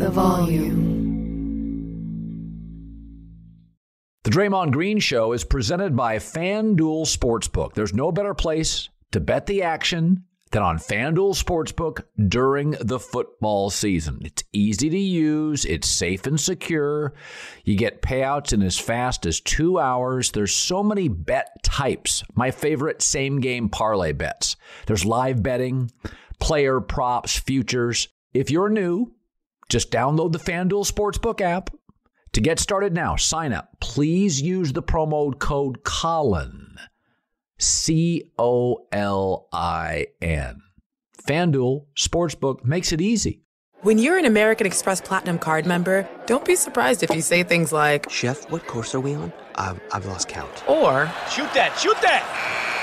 the volume. The Draymond Green Show is presented by FanDuel Sportsbook. There's no better place to bet the action than on FanDuel Sportsbook during the football season. It's easy to use, it's safe and secure. You get payouts in as fast as two hours. There's so many bet types. My favorite same game parlay bets. There's live betting, player props, futures. If you're new, just download the FanDuel Sportsbook app. To get started now, sign up. Please use the promo code Colin. C O L I N. FanDuel Sportsbook makes it easy. When you're an American Express Platinum card member, don't be surprised if you say things like, Chef, what course are we on? I've, I've lost count. or, Shoot that, shoot that!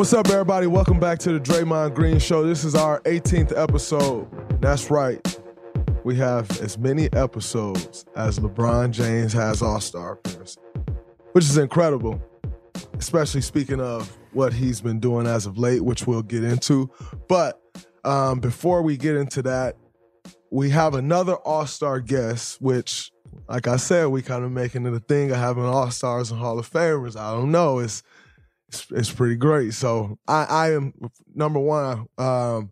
What's up, everybody? Welcome back to the Draymond Green Show. This is our 18th episode. That's right. We have as many episodes as LeBron James has All Star appearances, which is incredible, especially speaking of what he's been doing as of late, which we'll get into. But um, before we get into that, we have another All Star guest, which, like I said, we kind of making it a thing of having All Stars and Hall of Famers. I don't know. It's it's, it's pretty great. So I, I am number one um,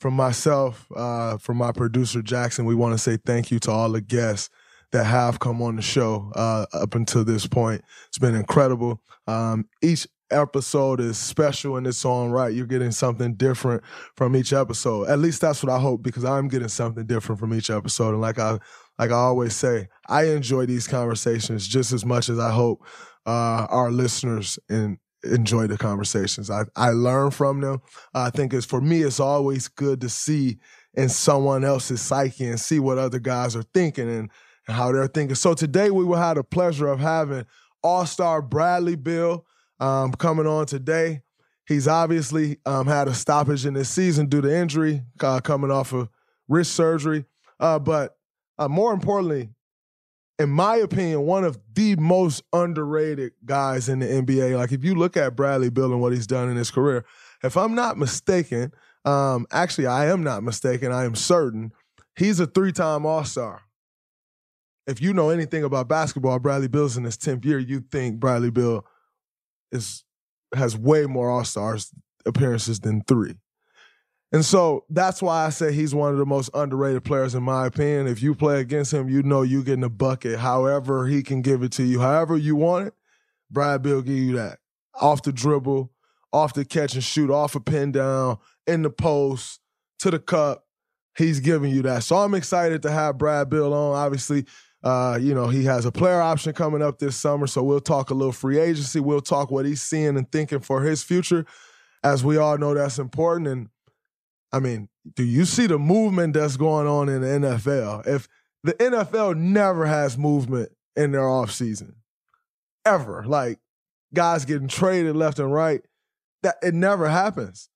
from myself, uh, from my producer Jackson. We want to say thank you to all the guests that have come on the show uh, up until this point. It's been incredible. Um, each episode is special in its own right. You're getting something different from each episode. At least that's what I hope because I'm getting something different from each episode. And like I like I always say, I enjoy these conversations just as much as I hope uh, our listeners and enjoy the conversations. I, I learn from them. I think it's for me, it's always good to see in someone else's psyche and see what other guys are thinking and, and how they're thinking. So today we will have the pleasure of having All-Star Bradley Beal um, coming on today. He's obviously um, had a stoppage in this season due to injury, uh, coming off of wrist surgery. Uh, but uh, more importantly, in my opinion, one of the most underrated guys in the NBA. Like if you look at Bradley Beal and what he's done in his career, if I'm not mistaken, um, actually I am not mistaken, I am certain, he's a three-time All-Star. If you know anything about basketball, Bradley Beal's in his 10th year, you think Bradley Beal is has way more All-Stars appearances than three. And so that's why I say he's one of the most underrated players in my opinion. If you play against him, you know you getting a bucket. However he can give it to you, however you want it, Brad Beal give you that. Off the dribble, off the catch and shoot, off a pin down, in the post, to the cup. He's giving you that. So I'm excited to have Brad Beal on. Obviously, uh, you know, he has a player option coming up this summer. So we'll talk a little free agency. We'll talk what he's seeing and thinking for his future. As we all know, that's important. And I mean, do you see the movement that's going on in the NFL? If the NFL never has movement in their offseason, ever, like guys getting traded left and right, that it never happens.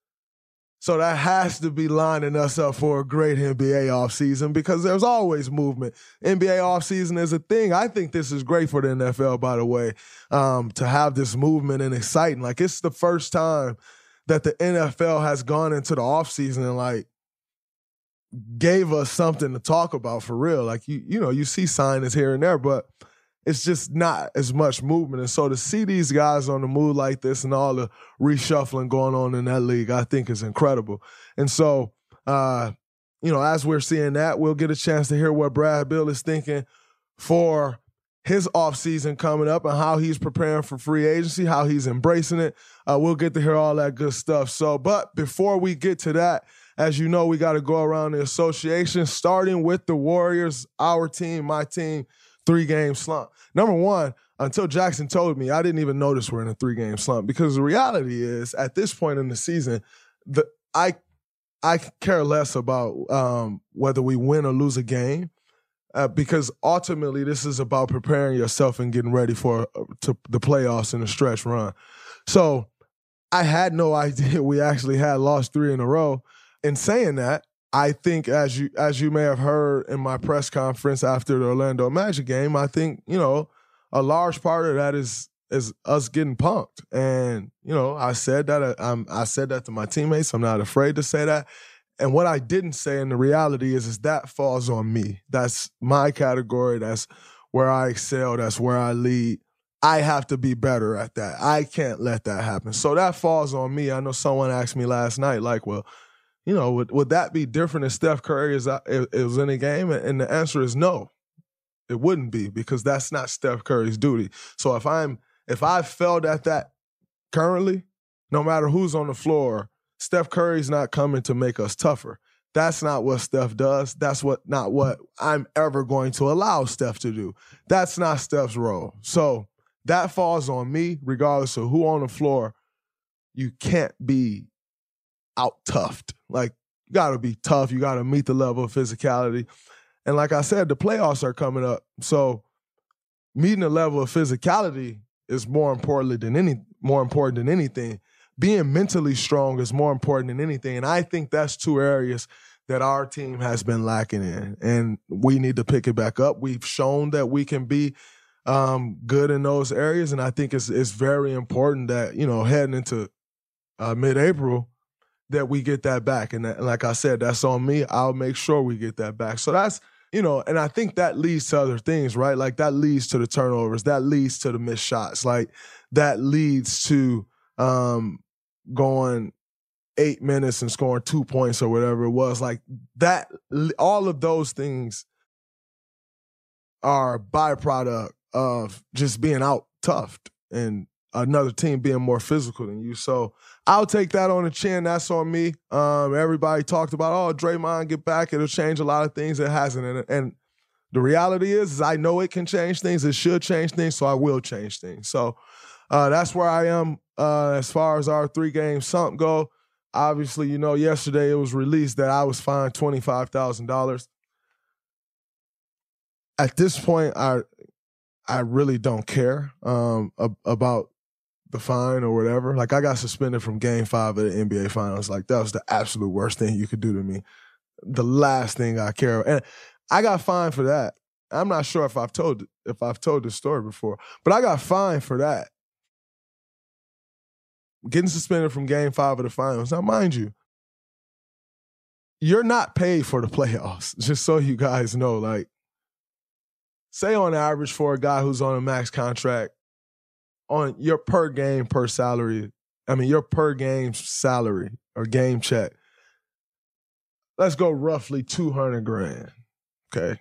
So that has to be lining us up for a great NBA offseason because there's always movement. NBA offseason is a thing. I think this is great for the NFL, by the way, um, to have this movement and exciting. Like it's the first time that the NFL has gone into the offseason and like gave us something to talk about for real. Like you, you know, you see signings here and there, but it's just not as much movement. And so to see these guys on the move like this and all the reshuffling going on in that league, I think is incredible. And so, uh, you know, as we're seeing that, we'll get a chance to hear what Brad Beal is thinking for his offseason coming up and how he's preparing for free agency, how he's embracing it. Uh, we'll get to hear all that good stuff. So, but before we get to that, as you know, we got to go around the association, starting with the Warriors, our team, my team three game slump. Number one, until Jackson told me, I didn't even notice we're in a three game slump because the reality is at this point in the season, the I I care less about um, whether we win or lose a game. Uh, because ultimately, this is about preparing yourself and getting ready for uh, to the playoffs and the stretch run. So, I had no idea we actually had lost three in a row. In saying that, I think as you as you may have heard in my press conference after the Orlando Magic game, I think you know a large part of that is is us getting punked. And you know, I said that uh, I'm I said that to my teammates. I'm not afraid to say that. And what I didn't say, and the reality is, is that falls on me. That's my category. That's where I excel. That's where I lead. I have to be better at that. I can't let that happen. So that falls on me. I know someone asked me last night, like, well, you know, would, would that be different if Steph Curry is, is in a game? And the answer is no. It wouldn't be because that's not Steph Curry's duty. So if I'm if I failed at that currently, no matter who's on the floor, Steph Curry's not coming to make us tougher. That's not what Steph does. That's what not what I'm ever going to allow Steph to do. That's not Steph's role. So that falls on me, regardless of who on the floor. You can't be out toughed. Like, you got to be tough. You got to meet the level of physicality. And like I said, the playoffs are coming up. So meeting the level of physicality is more important than any more important than anything. Being mentally strong is more important than anything. And I think that's two areas that our team has been lacking in. And we need to pick it back up. We've shown that we can be um, good in those areas. And I think it's it's very important that, you know, heading into uh, mid April, that we get that back. And, that, and like I said, that's on me. I'll make sure we get that back. So that's, you know, and I think that leads to other things, right? Like that leads to the turnovers, that leads to the missed shots, like that leads to um, going eight minutes and scoring two points or whatever it was. Like that, all of those things are byproduct of just being out toughed and another team being more physical than you. So I'll take that on the chin. That's on me. Um, everybody talked about, oh, Draymond get back. It'll change a lot of things. It hasn't. And, and the reality is, is, I know it can change things. It should change things. So I will change things. So uh, that's where I am uh, as far as our three game sump go. Obviously, you know, yesterday it was released that I was fined twenty five thousand dollars. At this point, I I really don't care um, about the fine or whatever. Like I got suspended from game five of the NBA finals. Like that was the absolute worst thing you could do to me. The last thing I care. And I got fined for that. I'm not sure if I've told if I've told this story before, but I got fined for that. Getting suspended from game five of the finals. Now, mind you, you're not paid for the playoffs, just so you guys know. Like, say on average for a guy who's on a max contract, on your per game per salary. I mean, your per game salary or game check. Let's go roughly 200 grand. Okay.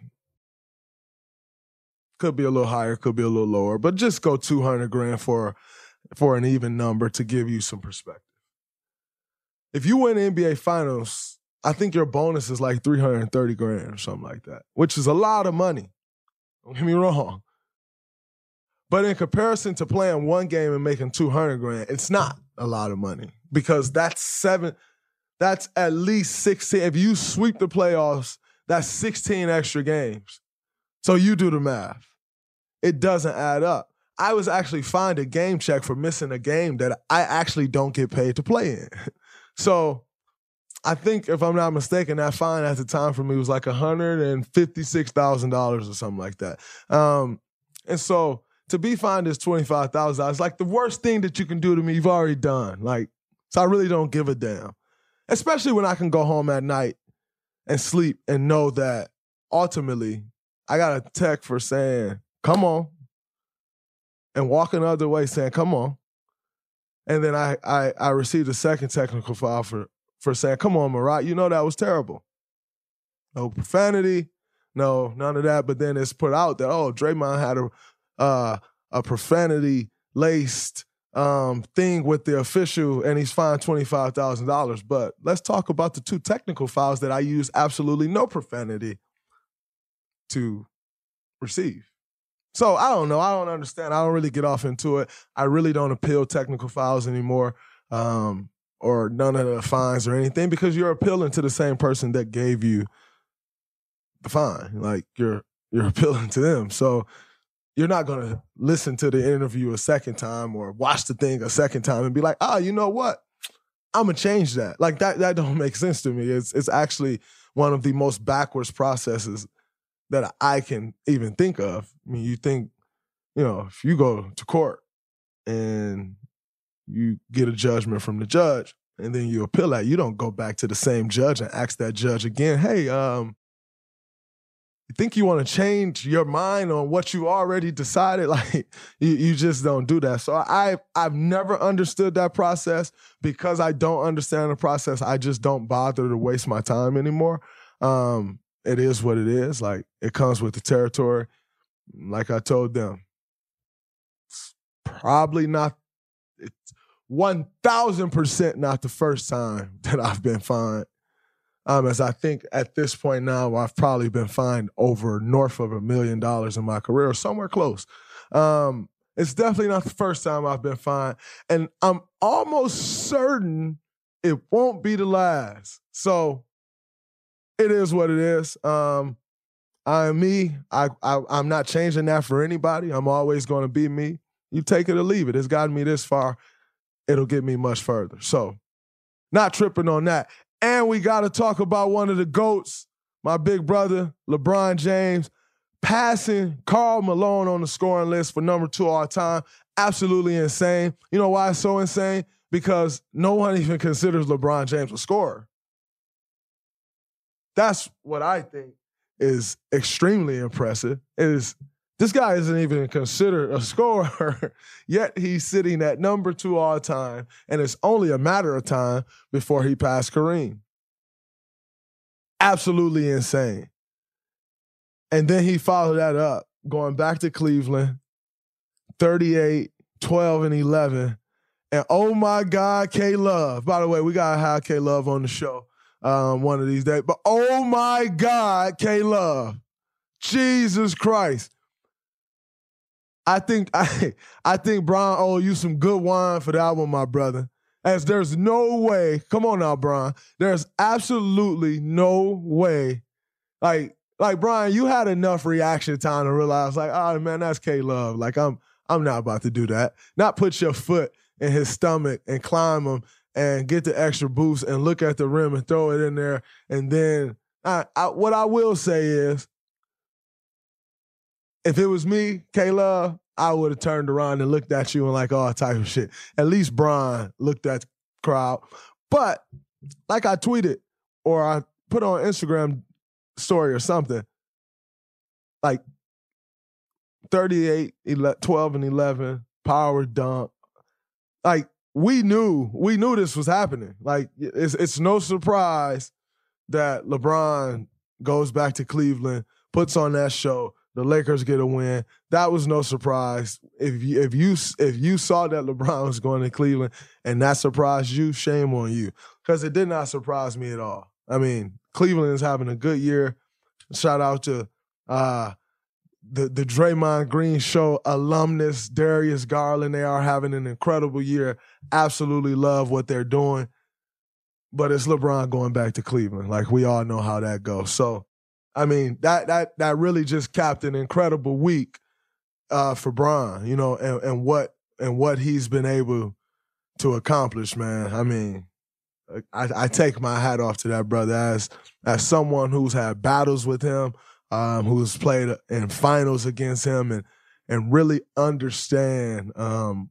Could be a little higher, could be a little lower, but just go 200 grand for for an even number to give you some perspective. If you win NBA finals, I think your bonus is like 330 grand or something like that, which is a lot of money. Don't get me wrong. But in comparison to playing one game and making 200 grand, it's not a lot of money because that's seven, that's at least 16. If you sweep the playoffs, that's 16 extra games. So you do the math. It doesn't add up. I was actually fined a game check for missing a game that I actually don't get paid to play in. So I think if I'm not mistaken, that fine at the time for me was like $156,000 or something like that. Um, and so to be fined is $25,000. Like the worst thing that you can do to me, you've already done. Like, so I really don't give a damn. Especially when I can go home at night and sleep and know that ultimately I got a text for saying, come on, and walking the other way saying, come on. And then I I, I received a second technical foul for for saying, come on, Marat, you know that was terrible. No profanity, no, none of that. But then it's put out that, oh, Draymond had a uh, a profanity laced um, thing with the official and he's fined $25,000. But let's talk about the two technical fouls that I use absolutely no profanity to receive. So I don't know. I don't understand. I don't really get off into it. I really don't appeal technical fouls anymore. Um, or none of the fines or anything because you're appealing to the same person that gave you the fine. Like you're you're appealing to them. So you're not gonna listen to the interview a second time or watch the thing a second time and be like, ah, you know what? I'm gonna change that. Like that that don't make sense to me. It's it's actually one of the most backwards processes that I can even think of. I mean, you think, you know, if you go to court and you get a judgment from the judge and then you appeal that. You don't go back to the same judge and ask that judge again, hey, um, you think you want to change your mind on what you already decided? Like you, you just don't do that. So I I've never understood that process because I don't understand the process. I just don't bother to waste my time anymore. Um, it is what it is. Like it comes with the territory. Like I told them, probably not. It's, 1000% not the first time that I've been fined. Um, as I think at this point now, I've probably been fined over north of a million dollars in my career, somewhere close. Um, it's definitely not the first time I've been fined. And I'm almost certain it won't be the last. So it is what it is. Um, I am me. I, I I'm not changing that for anybody. I'm always going to be me. You take it or leave it. It's gotten me this far it'll get me much further. So, not tripping on that. And we got to talk about one of the GOATs, my big brother, LeBron James, passing Karl Malone on the scoring list for number two all time. Absolutely insane. You know why it's so insane? Because no one even considers LeBron James a scorer. That's what I think is extremely impressive. Is this guy isn't even considered a scorer, yet he's sitting at number two all time, and it's only a matter of time before he passed Kareem. Absolutely insane. And then he followed that up, going back to Cleveland, 38, 12, and 11. And oh my God, K Love. By the way, we got to have K Love on the show um, one of these days. But oh my God, K Love. Jesus Christ. I think I I think Bron owe you some good wine for that one, my brother. As there's no way, come on now, Bron. There's absolutely no way. Like, like Bron, you had enough reaction time to realize, like, oh man, that's K Love. Like, I'm I'm not about to do that. Not put your foot in his stomach and climb him and get the extra boost and look at the rim and throw it in there. And then I, I, what I will say is if it was me, Kayla, I would have turned around and looked at you and like all type of shit. At least Bron looked at the crowd. But like I tweeted or I put on Instagram story or something, like 38, 12 and 11, power dunk. Like we knew, we knew this was happening. Like it's it's no surprise that LeBron goes back to Cleveland, puts on that show, the Lakers get a win. That was no surprise. If you if you if you saw that LeBron was going to Cleveland and that surprised you, shame on you. Because it did not surprise me at all. I mean, Cleveland is having a good year. Shout out to uh, the the Draymond Green Show alumnus Darius Garland. They are having an incredible year. Absolutely love what they're doing. But it's LeBron going back to Cleveland. Like we all know how that goes. So I mean, that that that really just capped an incredible week uh, for Bron, you know, and, and what and what he's been able to accomplish, man. I mean, I, I take my hat off to that brother as as someone who's had battles with him, um, who's played in finals against him, and and really understand, um,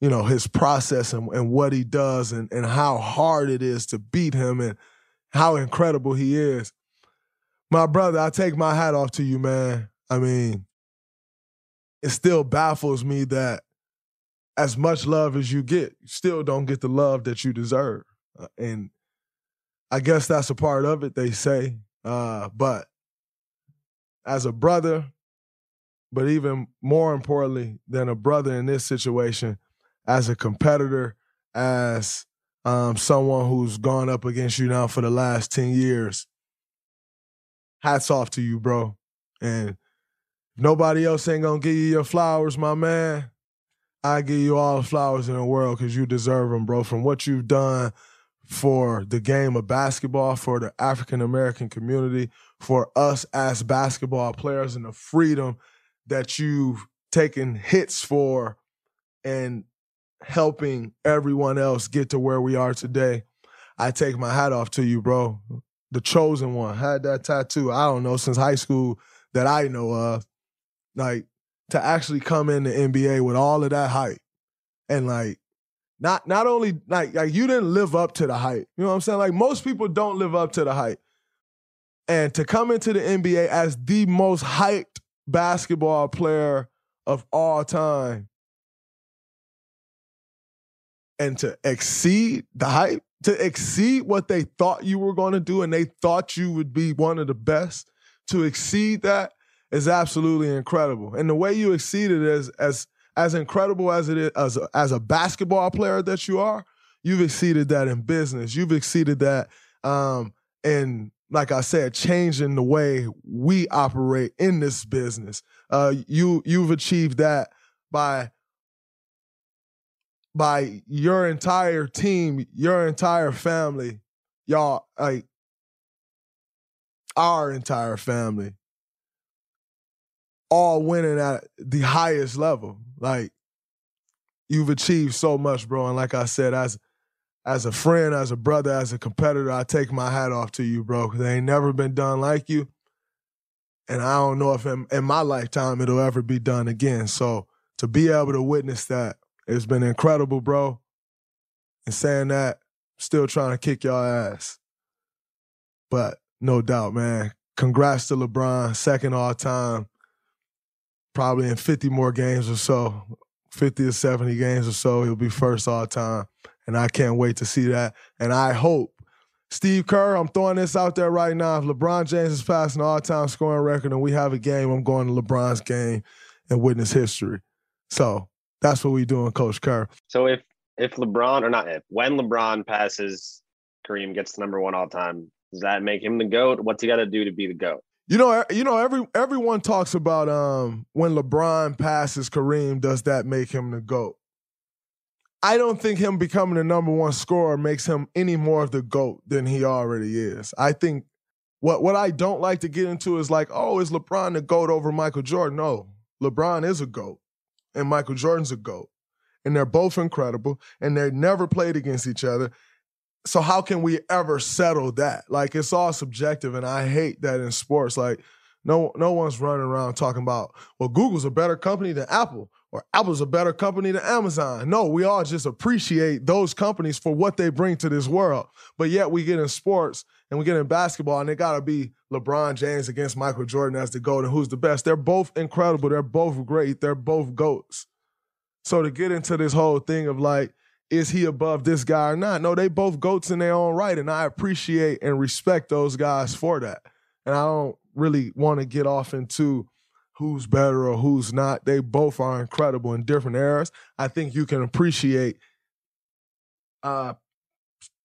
you know, his process and, and what he does, and and how hard it is to beat him, and how incredible he is. My brother, I take my hat off to you, man. I mean, it still baffles me that as much love as you get, you still don't get the love that you deserve. Uh, and I guess that's a part of it, they say. Uh, but as a brother, but even more importantly than a brother in this situation, as a competitor, as um, someone who's gone up against you now for the last 10 years, hats off to you, bro. And nobody else ain't gonna give you your flowers, my man, I give you all the flowers in the world because you deserve them, bro. From what you've done for the game of basketball, for the African American community, for us as basketball players, and the freedom that you've taken hits for and helping everyone else get to where we are today. I take my hat off to you, bro. The chosen one. Had that tattoo, I don't know, since high school that I know of. Like, to actually come in the NBA with all of that hype and like not not only like like you didn't live up to the hype. You know what I'm saying? Like most people don't live up to the hype. And to come into the NBA as the most hyped basketball player of all time and to exceed the hype, to exceed what they thought you were going to do and they thought you would be one of the best, to exceed that is absolutely incredible. And the way you exceeded as as as incredible as it is as a, as a basketball player that you are, you've exceeded that in business. You've exceeded that um in like I said, changing the way we operate in this business. Uh, you you've achieved that by by your entire team, your entire family, y'all like our entire family all winning at the highest level. Like you've achieved so much, bro. And like I said, as as a friend, as a brother, as a competitor, I take my hat off to you, bro. Cause they ain't never been done like you. And I don't know if in, in my lifetime it'll ever be done again. So to be able to witness that, it's been incredible, bro. And saying that, still trying to kick your ass. But no doubt, man. Congrats to LeBron, second all time probably in 50 more games or so, 50 or 70 games or so, he'll be first all time. And I can't wait to see that. And I hope Steve Kerr, I'm throwing this out there right now. If LeBron James is passing the all-time scoring record and we have a game, I'm going to LeBron's game and witness history. So that's what we doing, Coach Kerr. So if if LeBron or not if when LeBron passes Kareem gets to number one all time, does that make him the GOAT? What's he gotta do to be the GOAT? You know, you know, every everyone talks about um, when LeBron passes Kareem, does that make him the GOAT? I don't think him becoming the number one scorer makes him any more of the GOAT than he already is. I think what what I don't like to get into is like, oh, is LeBron the GOAT over Michael Jordan? No. LeBron is a GOAT, and Michael Jordan's a GOAT. And they're both incredible, and they never played against each other so how can we ever settle that? Like it's all subjective, and I hate that in sports. Like no no one's running around talking about well, Google's a better company than Apple, or Apple's a better company than Amazon. No, we all just appreciate those companies for what they bring to this world. But yet we get in sports and we get in basketball, and it gotta be LeBron James against Michael Jordan as the GOAT, and who's the best. They're both incredible. They're both great. They're both GOATs. So to get into this whole thing of like, is he above this guy or not? No, they both goats in their own right, and I appreciate and respect those guys for that. And I don't really want to get off into who's better or who's not. They both are incredible in different eras. I think you can appreciate uh,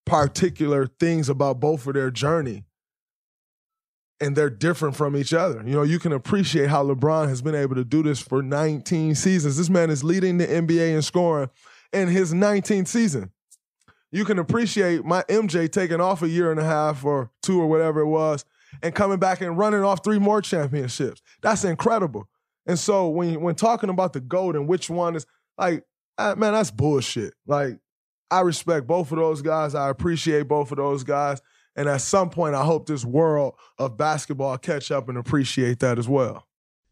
particular things about both of their journey. And they're different from each other. You know, you can appreciate how LeBron has been able to do this for 19 seasons. This man is leading the NBA in scoring in his 19th season. You can appreciate my MJ taking off a year and a half or two or whatever it was and coming back and running off three more championships. That's incredible. And so when when talking about the GOAT and which one is like, man, that's bullshit. Like, I respect both of those guys. I appreciate both of those guys. And at some point, I hope this world of basketball catch up and appreciate that as well.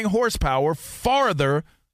horsepower farther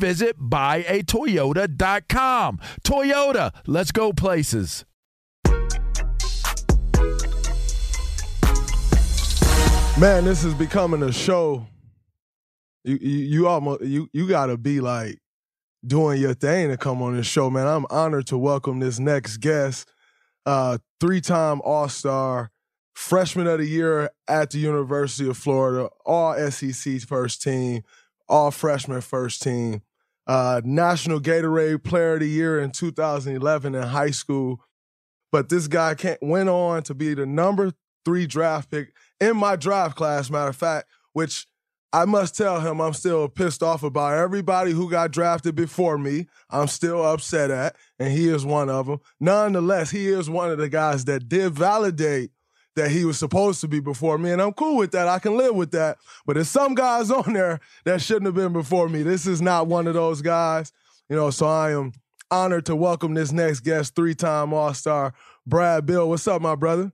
visit buyatoyota.com. Toyota, let's go places. Man, this is becoming a show. You you, you almost you you gotta be like doing your thing to come on this show, man. I'm honored to welcome this next guest, uh, three-time All-Star, freshman of the year at the University of Florida, all SEC first team, all freshman first team, uh, National Gatorade Player of the Year in 2011 in high school. But this guy went on to be the number three draft pick in my draft class, matter of fact, which I must tell him I'm still pissed off about everybody who got drafted before me. I'm still upset at, and he is one of them. Nonetheless, he is one of the guys that did validate that he was supposed to be before me, and I'm cool with that. I can live with that. But there's some guys on there that shouldn't have been before me. This is not one of those guys, you know. So I am honored to welcome this next guest, three-time All-Star Brad Beal. What's up, my brother?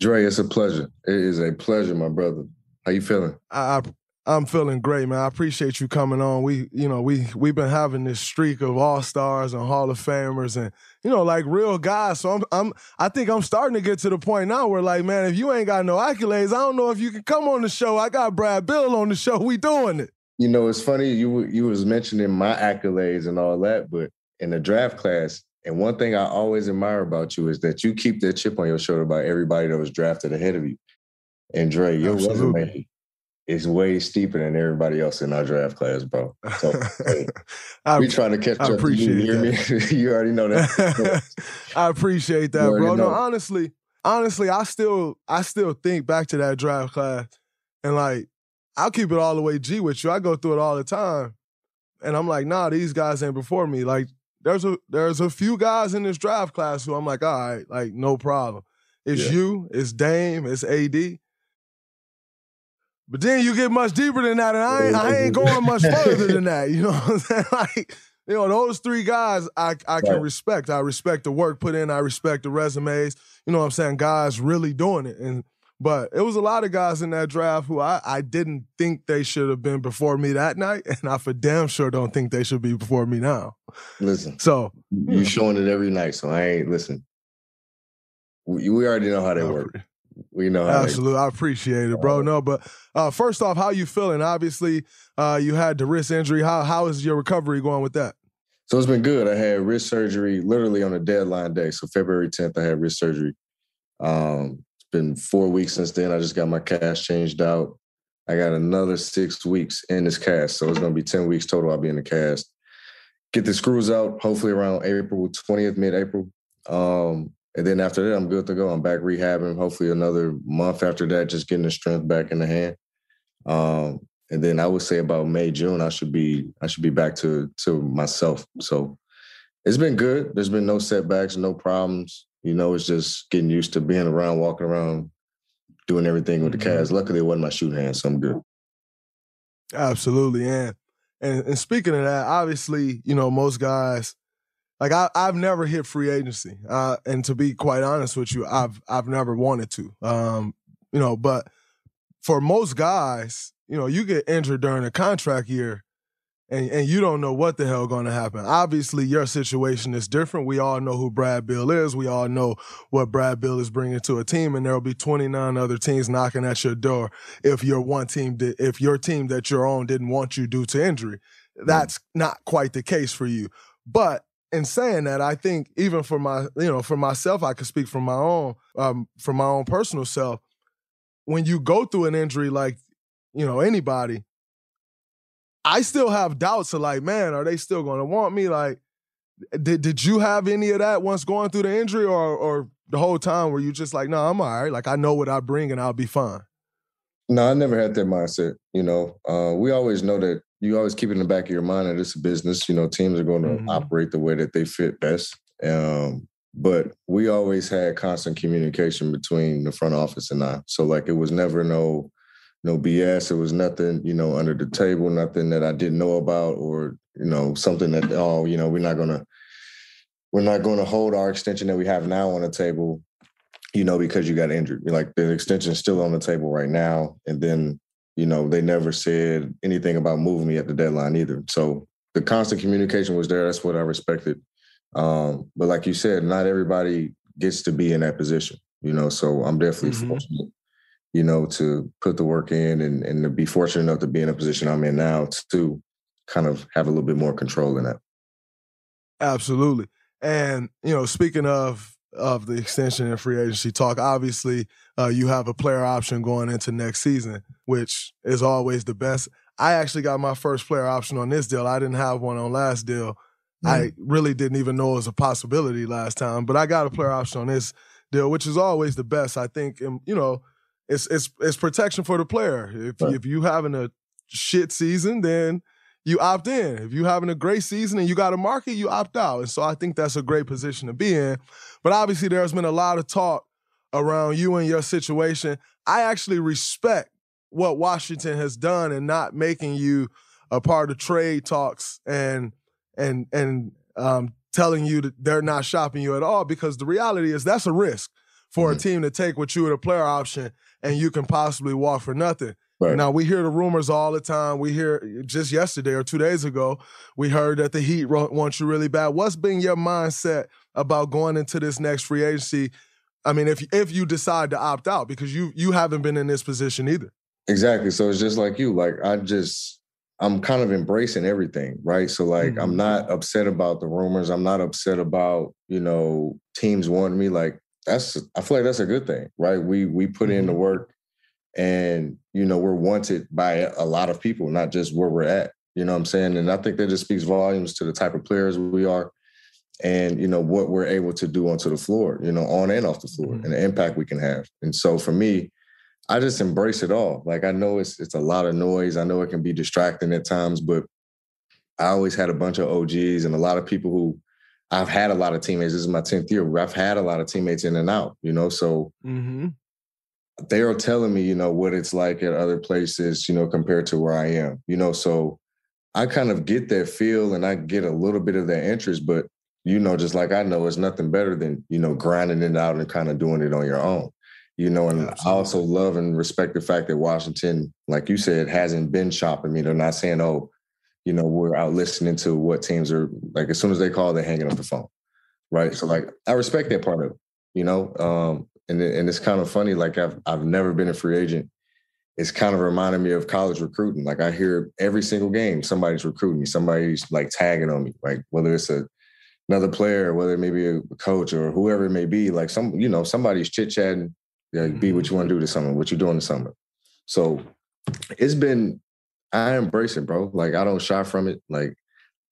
Dre, it's a pleasure. It is a pleasure, my brother. How you feeling? I, I I'm feeling great, man. I appreciate you coming on. We, you know, we we've been having this streak of all stars and Hall of Famers, and you know, like real guys. So I'm, I'm, I think I'm starting to get to the point now where, like, man, if you ain't got no accolades, I don't know if you can come on the show. I got Brad Beal on the show. We doing it. You know, it's funny you you was mentioning my accolades and all that, but in the draft class, and one thing I always admire about you is that you keep that chip on your shoulder about everybody that was drafted ahead of you. And Dre, your Absolutely. resume is way steeper than everybody else in our draft class, bro. So hey, I, we trying to catch I up to you. appreciate You, me? you already know that. I appreciate that, bro. No, honestly, honestly, I still, I still think back to that draft class, and like, I'll keep it all the way G with you. I go through it all the time, and I'm like, nah, these guys ain't before me. Like, there's a there's a few guys in this draft class who I'm like, all right, like no problem. It's Yeah. you, it's Dame, it's AD. But then you get much deeper than that, and I ain't, I ain't going much further than that. You know what I'm saying? Like, you know, those three guys I, I can Right. respect. I respect the work put in, I respect the resumes. You know what I'm saying? Guys really doing it. And but it was a lot of guys in that draft who I, I didn't think they should have been before me that night, and I for damn sure don't think they should be before me now. Listen, So you showing it every night, so I ain't listen. We, we already know how they work. We know Absolutely. I appreciate it, bro. No, but uh, first off, how you feeling? Obviously, uh, you had the wrist injury. How how is your recovery going with that? So it's been good. I had wrist surgery literally on a deadline day. So February 10th, I had wrist surgery. Um, it's been four weeks since then. I just got my cast changed out. I got another six weeks in this cast. So it's going to be 10 weeks total. I'll be in the cast. Get the screws out hopefully around April 20th, mid April. Um, and then after that, I'm good to go. I'm back rehabbing. Hopefully another month after that, just getting the strength back in the hand. Um, and then I would say about May, June, I should be I should be back to to myself. So it's been good. There's been no setbacks, no problems. You know, it's just getting used to being around, walking around, doing everything with the cast. Luckily, it wasn't my shoot hand, so I'm good. Absolutely, and and, and speaking of that, obviously, you know, most guys like I, I've never hit free agency, uh, and to be quite honest with you, I've I've never wanted to, um, you know. But for most guys, you know, you get injured during a contract year, and and you don't know what the hell going to happen. Obviously, your situation is different. We all know who Brad Beal is. We all know what Brad Beal is bringing to a team, and there will be 29 other teams knocking at your door if your one team did, if your team that you're on didn't want you due to injury. That's not quite the case for you. But in saying that, I think even for my, you know, for myself, I could speak from my own, um, from my own personal self. When you go through an injury like, you know, anybody, I still have doubts of like, man, are they still going to want me? Like, did did you have any of that once going through the injury, or or the whole time were you just like, no, I'm all right. Like I know what I bring and I'll be fine. No, I never had that mindset. You know, uh, we always know that you always keep it in the back of your mind that it's a business. You know, teams are going to Mhm. operate the way that they fit best. Um, but we always had constant communication between the front office and I. So like it was never no no BS. It was nothing, you know, under the table, nothing that I didn't know about, or you know, something that oh, you know, we're not gonna we're not gonna hold our extension that we have now on the table you know, because you got injured. Like the extension's still on the table right now. And then, you know, they never said anything about moving me at the deadline either. So the constant communication was there. That's what I respected. Um, but like you said, not everybody gets to be in that position, you know. So I'm definitely Mhm. fortunate, you know, to put the work in and, and to be fortunate enough to be in a position I'm in now to kind of have a little bit more control in that. Absolutely. And you know, speaking of of the extension and free agency talk, obviously uh, you have a player option going into next season, which is always the best. I actually got my first player option on this deal. I didn't have one on last deal. I really didn't even know it was a possibility last time, but I got a player option on this deal, which is always the best. I think, and you know, it's it's it's protection for the player. If Right. if you having a shit season, then you opt in. If you having a great season and you got a market, you opt out. And so I think that's a great position to be in. But obviously, there's been a lot of talk around you and your situation. I actually respect what Washington has done in not making you a part of trade talks and and and um, telling you that they're not shopping you at all because the reality is that's a risk for a team to take with you at a player option and you can possibly walk for nothing. Right. Now we hear the rumors all the time. We hear just yesterday or two days ago, we heard that the Heat want you really bad. What's been your mindset about going into this next free agency? I mean, if if you decide to opt out because you you haven't been in this position either. Exactly. So it's just like you. Like I just I'm kind of embracing everything, right? So like I'm mm-hmm. not upset about the rumors. I'm not upset about, you know, teams wanting me. Like that's I feel like that's a good thing, right? We we put in the mm-hmm. work and you know, we're wanted by a lot of people, not just where we're at. You know what I'm saying? And I think that just speaks volumes to the type of players we are and you know what we're able to do onto the floor, you know, on and off the floor and the impact we can have. And so for me, I just embrace it all. Like I know it's it's a lot of noise. I know it can be distracting at times, but I always had a bunch of OGs and a lot of people who I've had a lot of teammates. This is my 10th year. I've had a lot of teammates in and out, you know. So mm-hmm. they are telling me, you know, what it's like at other places, you know, compared to where I am, you know. So I kind of get that feel and I get a little bit of that interest, but you know, just like I know, it's nothing better than, you know, grinding it out and kind of doing it on your own. You know, and Absolutely. I also love and respect the fact that Washington, like you said, hasn't been shopping me. They're not saying, oh, you know, we're out listening to what teams are like. As soon as they call, they're hanging up the phone, right? So like, I respect that part of it, you know. Um, and and it's kind of funny. Like I've I've never been a free agent. It's kind of reminding me of college recruiting. Like I hear every single game somebody's recruiting me, somebody's like tagging on me, like whether it's a another player, whether it may be a coach or whoever it may be. Like some, you know, somebody's chit chatting. Like, be what you mm-hmm. want to do to summer, what you're doing this summer. So it's been I embrace it, bro. Like I don't shy from it. Like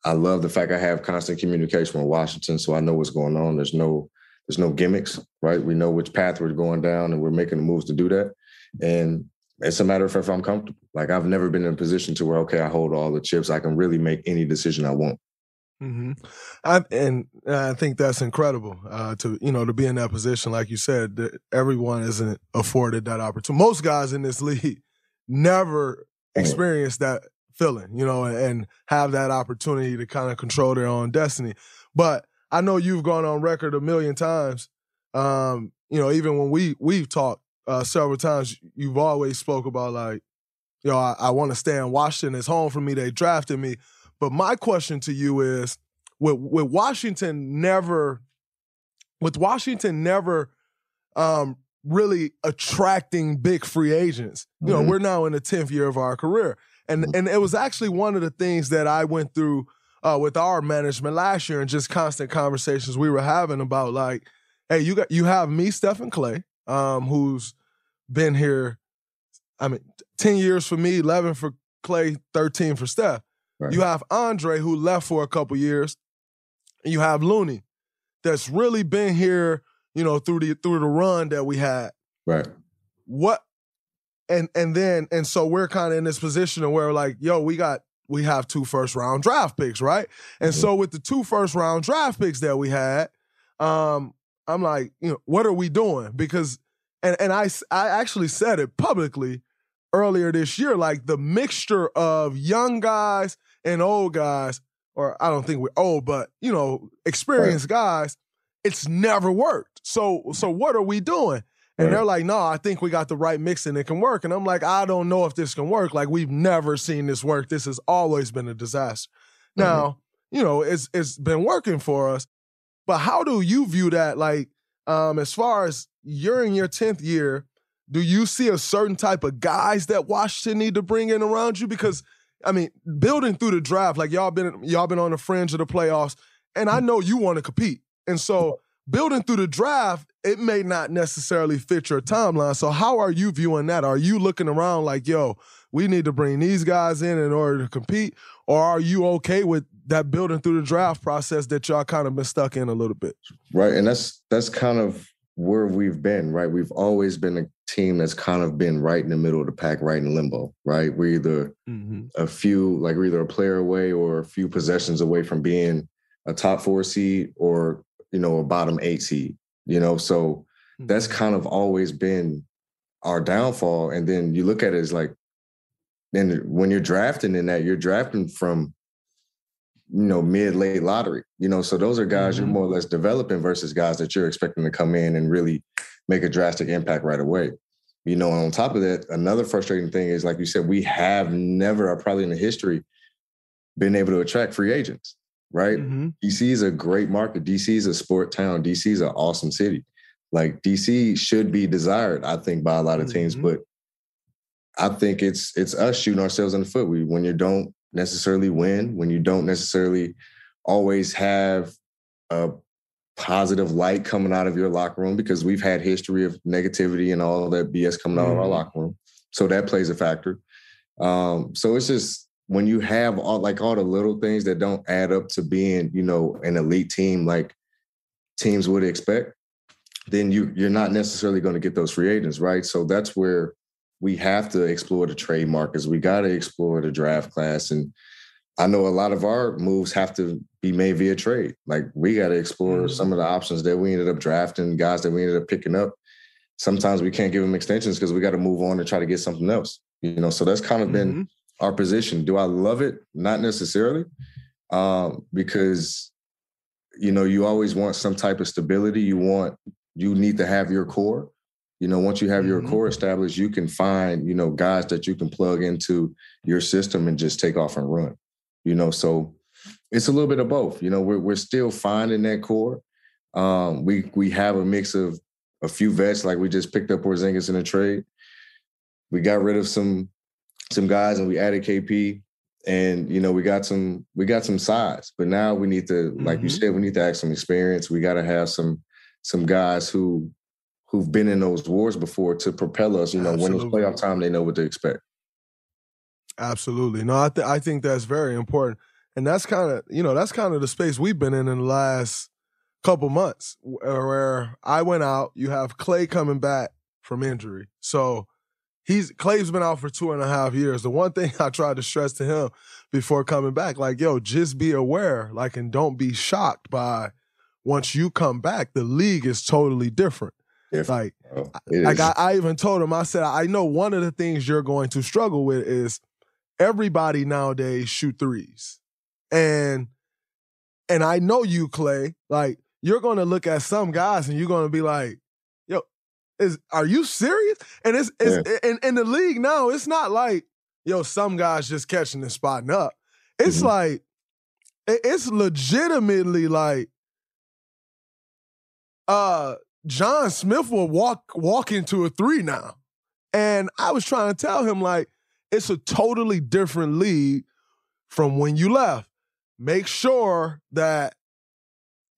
I love the fact I have constant communication with Washington, so I know what's going on. There's no there's no gimmicks, right? We know which path we're going down, and we're making the moves to do that. And it's a matter of if I'm comfortable. Like I've never been in a position to where okay, I hold all the chips. I can really make any decision I want. Mm-hmm. I, and I think that's incredible uh, to you know to be in that position. Like you said, that everyone isn't afforded that opportunity. Most guys in this league never experience that feeling, you know, and, and have that opportunity to kind of control their own destiny. But I know you've gone on record a million times. Um, you know, even when we we've talked uh, several times, you've always spoke about like, you know, I, I want to stay in Washington. It's home for me. They drafted me. But my question to you is, with with Washington never, with Washington never um, really attracting big free agents. You know, mm-hmm. we're now in the 10th year of our career. And and it was actually one of the things that I went through uh, with our management last year and just constant conversations we were having about like, hey, you got you have me, Stephen Clay, um, who's been here, I mean, 10 years for me, 11 for Clay, 13 for Steph. Right. You have Andre who left for a couple years. And you have Looney that's really been here you know, through the through the run that we had. Right. What and and then and so we're kind of in this position where like, yo, we got we have two first round draft picks, right? And mm-hmm. so with the two first round draft picks that we had, um, I'm like, you know, what are we doing? Because and and I I actually said it publicly earlier this year, like the mixture of young guys and old guys, or I don't think we're old, but you know, experienced right. guys it's never worked. So so what are we doing? And right. they're like, no, I think we got the right mix and it can work. And I'm like, I don't know if this can work. Like we've never seen this work. This has always been a disaster. Mm-hmm. Now, you know, it's it's been working for us. But how do you view that? Like, um, as far as you're in your 10th year, do you see a certain type of guys that Washington need to bring in around you? Because I mean, building through the draft, like y'all been y'all been on the fringe of the playoffs, and I mm. know you want to compete. And so building through the draft, it may not necessarily fit your timeline. So how are you viewing that? Are you looking around like, yo, we need to bring these guys in in order to compete? Or are you okay with that building through the draft process that y'all kind of been stuck in a little bit? Right. And that's that's kind of where we've been, right? We've always been a team that's kind of been right in the middle of the pack, right in limbo, right? We're either mm-hmm. a few, like we're either a player away or a few possessions away from being a top four seed or you know, a bottom eight seed, you know, so that's mm-hmm. kind of always been our downfall. And then you look at it as like, then when you're drafting in that, you're drafting from, you know, mid late lottery, you know, so those are guys mm-hmm. you're more or less developing versus guys that you're expecting to come in and really make a drastic impact right away. You know, and on top of that, another frustrating thing is, like you said, we have never, probably in the history, been able to attract free agents right? Mm-hmm. DC is a great market. DC is a sport town. DC is an awesome city. Like DC should be desired, I think, by a lot of teams. Mm-hmm. But I think it's it's us shooting ourselves in the foot. We when you don't necessarily win, when you don't necessarily always have a positive light coming out of your locker room, because we've had history of negativity and all that BS coming out mm-hmm. of our mm-hmm. locker room. So that plays a factor. Um, so it's just when you have all like all the little things that don't add up to being, you know, an elite team like teams would expect, then you you're not necessarily going to get those free agents, right? So that's where we have to explore the trade markets. We got to explore the draft class. And I know a lot of our moves have to be made via trade. Like we got to explore mm-hmm. some of the options that we ended up drafting, guys that we ended up picking up. Sometimes we can't give them extensions because we got to move on and try to get something else. You know, so that's kind of been mm-hmm. our position. Do I love it? Not necessarily, um, because you know you always want some type of stability. You want you need to have your core. You know, once you have your mm-hmm. core established, you can find you know guys that you can plug into your system and just take off and run. You know, so it's a little bit of both. You know, we're we're still finding that core. Um, we we have a mix of a few vets, like we just picked up Porzingis in a trade. We got rid of some some guys and we added KP. And you know, we got some we got some size, but now we need to, like mm-hmm. you said, we need to add some experience. We got to have some some guys who who've been in those wars before to propel us. You know, Absolutely. when it's playoff time, they know what to expect. Absolutely. No, I th- I think that's very important, and that's kind of you know that's kind of the space we've been in in the last couple months, where I went out. You have Clay coming back from injury, so he's Clay's been out for two and a half years. The one thing I tried to stress to him before coming back, like yo, just be aware, like, and don't be shocked by once you come back, the league is totally different. Like, like I, I, even told him, I said, I know one of the things you're going to struggle with is everybody nowadays shoot threes. And and I know you, Clay, like you're gonna look at some guys and you're gonna be like, yo, is are you serious? And it's it's yeah. in, in the league now, it's not like, yo, some guys just catching and spotting up. It's mm-hmm. like it's legitimately like uh John Smith will walk walk into a three now. And I was trying to tell him like it's a totally different league from when you left. Make sure that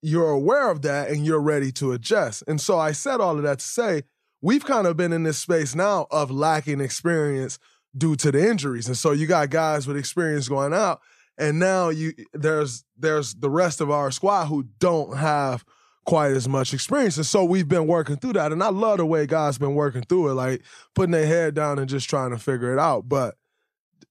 you're aware of that and you're ready to adjust. And so I said all of that to say we've kind of been in this space now of lacking experience due to the injuries. And so you got guys with experience going out and now you there's there's the rest of our squad who don't have quite as much experience. And so we've been working through that. And I love the way God's been working through it, like putting their head down and just trying to figure it out. But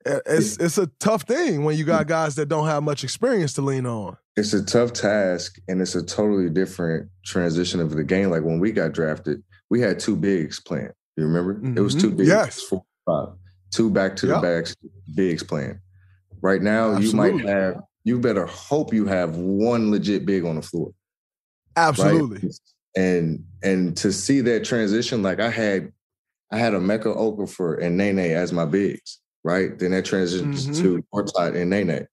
it's it's a tough thing when you got guys that don't have much experience to lean on. It's a tough task and it's a totally different transition of the game. Like when we got drafted, we had two bigs playing. You remember? Mm-hmm. It was two mm-hmm. bigs. Yes. Four, five, two back to yep. the backs bigs playing. Right now, Absolutely. you might have you better hope you have one legit big on the floor. Absolutely. Right? And and to see that transition, like I had I had a Emeka Okafor and Nene as my bigs, right? Then that transitions mm-hmm. to Gortat and Nene,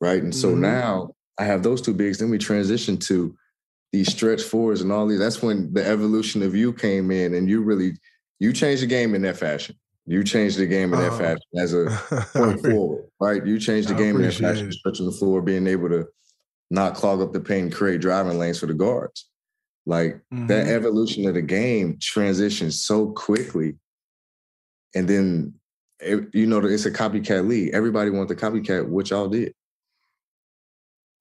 right? And so mm-hmm. now I have those two bigs. Then we transition to these stretch fours and all these. That's when the evolution of you came in, and you really you changed the game in that fashion. You changed the game in that uh, fashion as a point forward, right? You changed the I game in that fashion, it. stretching the floor, being able to not clog up the paint, and create driving lanes for the guards. Like mm-hmm. that evolution of the game transitions so quickly. And then, you know, it's a copycat league. Everybody wants the copycat, which y'all did.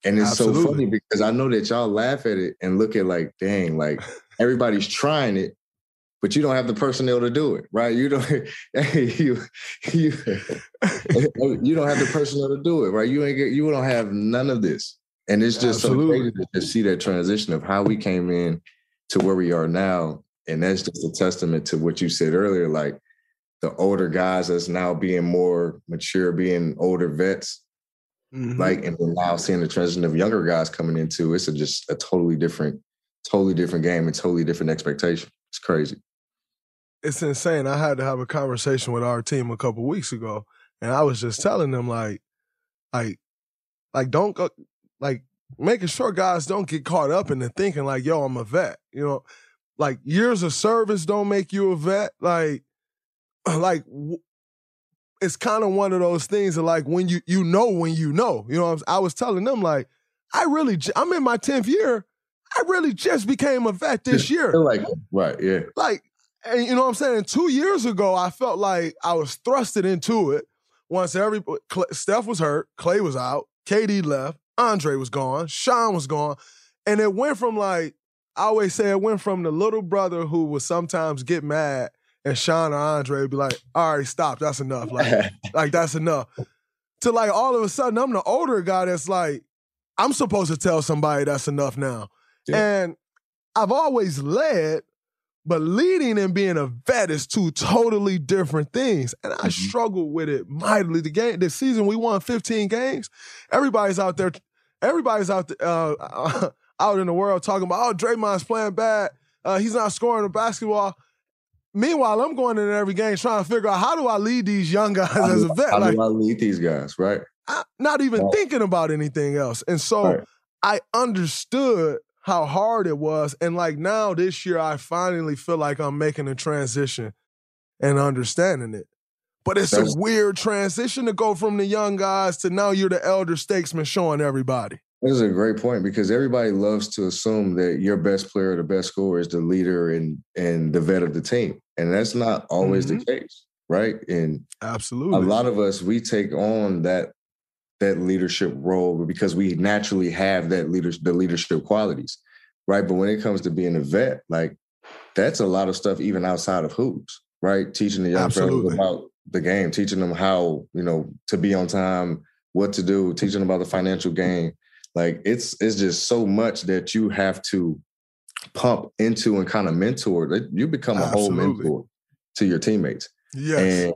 And it's Absolutely. so funny because I know that y'all laugh at it and look at like, dang, like everybody's trying it, but you don't have the personnel to do it, right? You don't you you you don't have the personnel to do it, right? You ain't you don't have none of this. And it's just Absolutely. so crazy to see that transition of how we came in to where we are now. And that's just a testament to what you said earlier, like the older guys that's now being more mature, being older vets. Mm-hmm. Like, and now seeing the transition of younger guys coming into it's a, just a totally different, totally different game and totally different expectation. It's crazy. It's insane. I had to have a conversation with our team a couple weeks ago, and I was just telling them like, like, like don't go, like making sure guys don't get caught up in the thinking like, yo, I'm a vet. You know, like years of service don't make you a vet. Like, like it's kind of one of those things that like when you you know when you know. You know, I was telling them like, I really I'm in my tenth year. I really just became a vet this year. Like, right, yeah. Like, and you know what I'm saying? Two years ago, I felt like I was thrusted into it. Once every Steph was hurt, Clay was out, KD left, Andre was gone, Sean was gone. And it went from like, I always say it went from the little brother who would sometimes get mad and Sean or Andre would be like, all right, stop, that's enough. Like, like that's enough. to like all of a sudden I'm the older guy that's like, I'm supposed to tell somebody that's enough now. Yeah. And I've always led, but leading and being a vet is two totally different things. And I mm-hmm. struggled with it mightily. The game, this season, we won 15 games. Everybody's out there, everybody's out there, uh, out in the world talking about, oh, Draymond's playing bad. Uh, he's not scoring the basketball. Meanwhile, I'm going in every game trying to figure out how do I lead these young guys how as a vet. How like, do I lead these guys, right? I, not even right. thinking about anything else. And so right. I understood how hard it was. And like now this year, I finally feel like I'm making a transition and understanding it. But it's a weird transition to go from the young guys to now you're the elder statesman showing everybody. This is a great point because everybody loves to assume that your best player, the best scorer, is the leader and and the vet of the team, and that's not always mm-hmm. the case, right? And absolutely, a lot of us we take on that that leadership role because we naturally have that leader the leadership qualities, right? But when it comes to being a vet, like that's a lot of stuff even outside of hoops, right? Teaching the young fellas about the game, teaching them how you know to be on time, what to do, teaching them about the financial game like it's it's just so much that you have to pump into and kind of mentor. You become a Absolutely. whole mentor to your teammates. Yes. And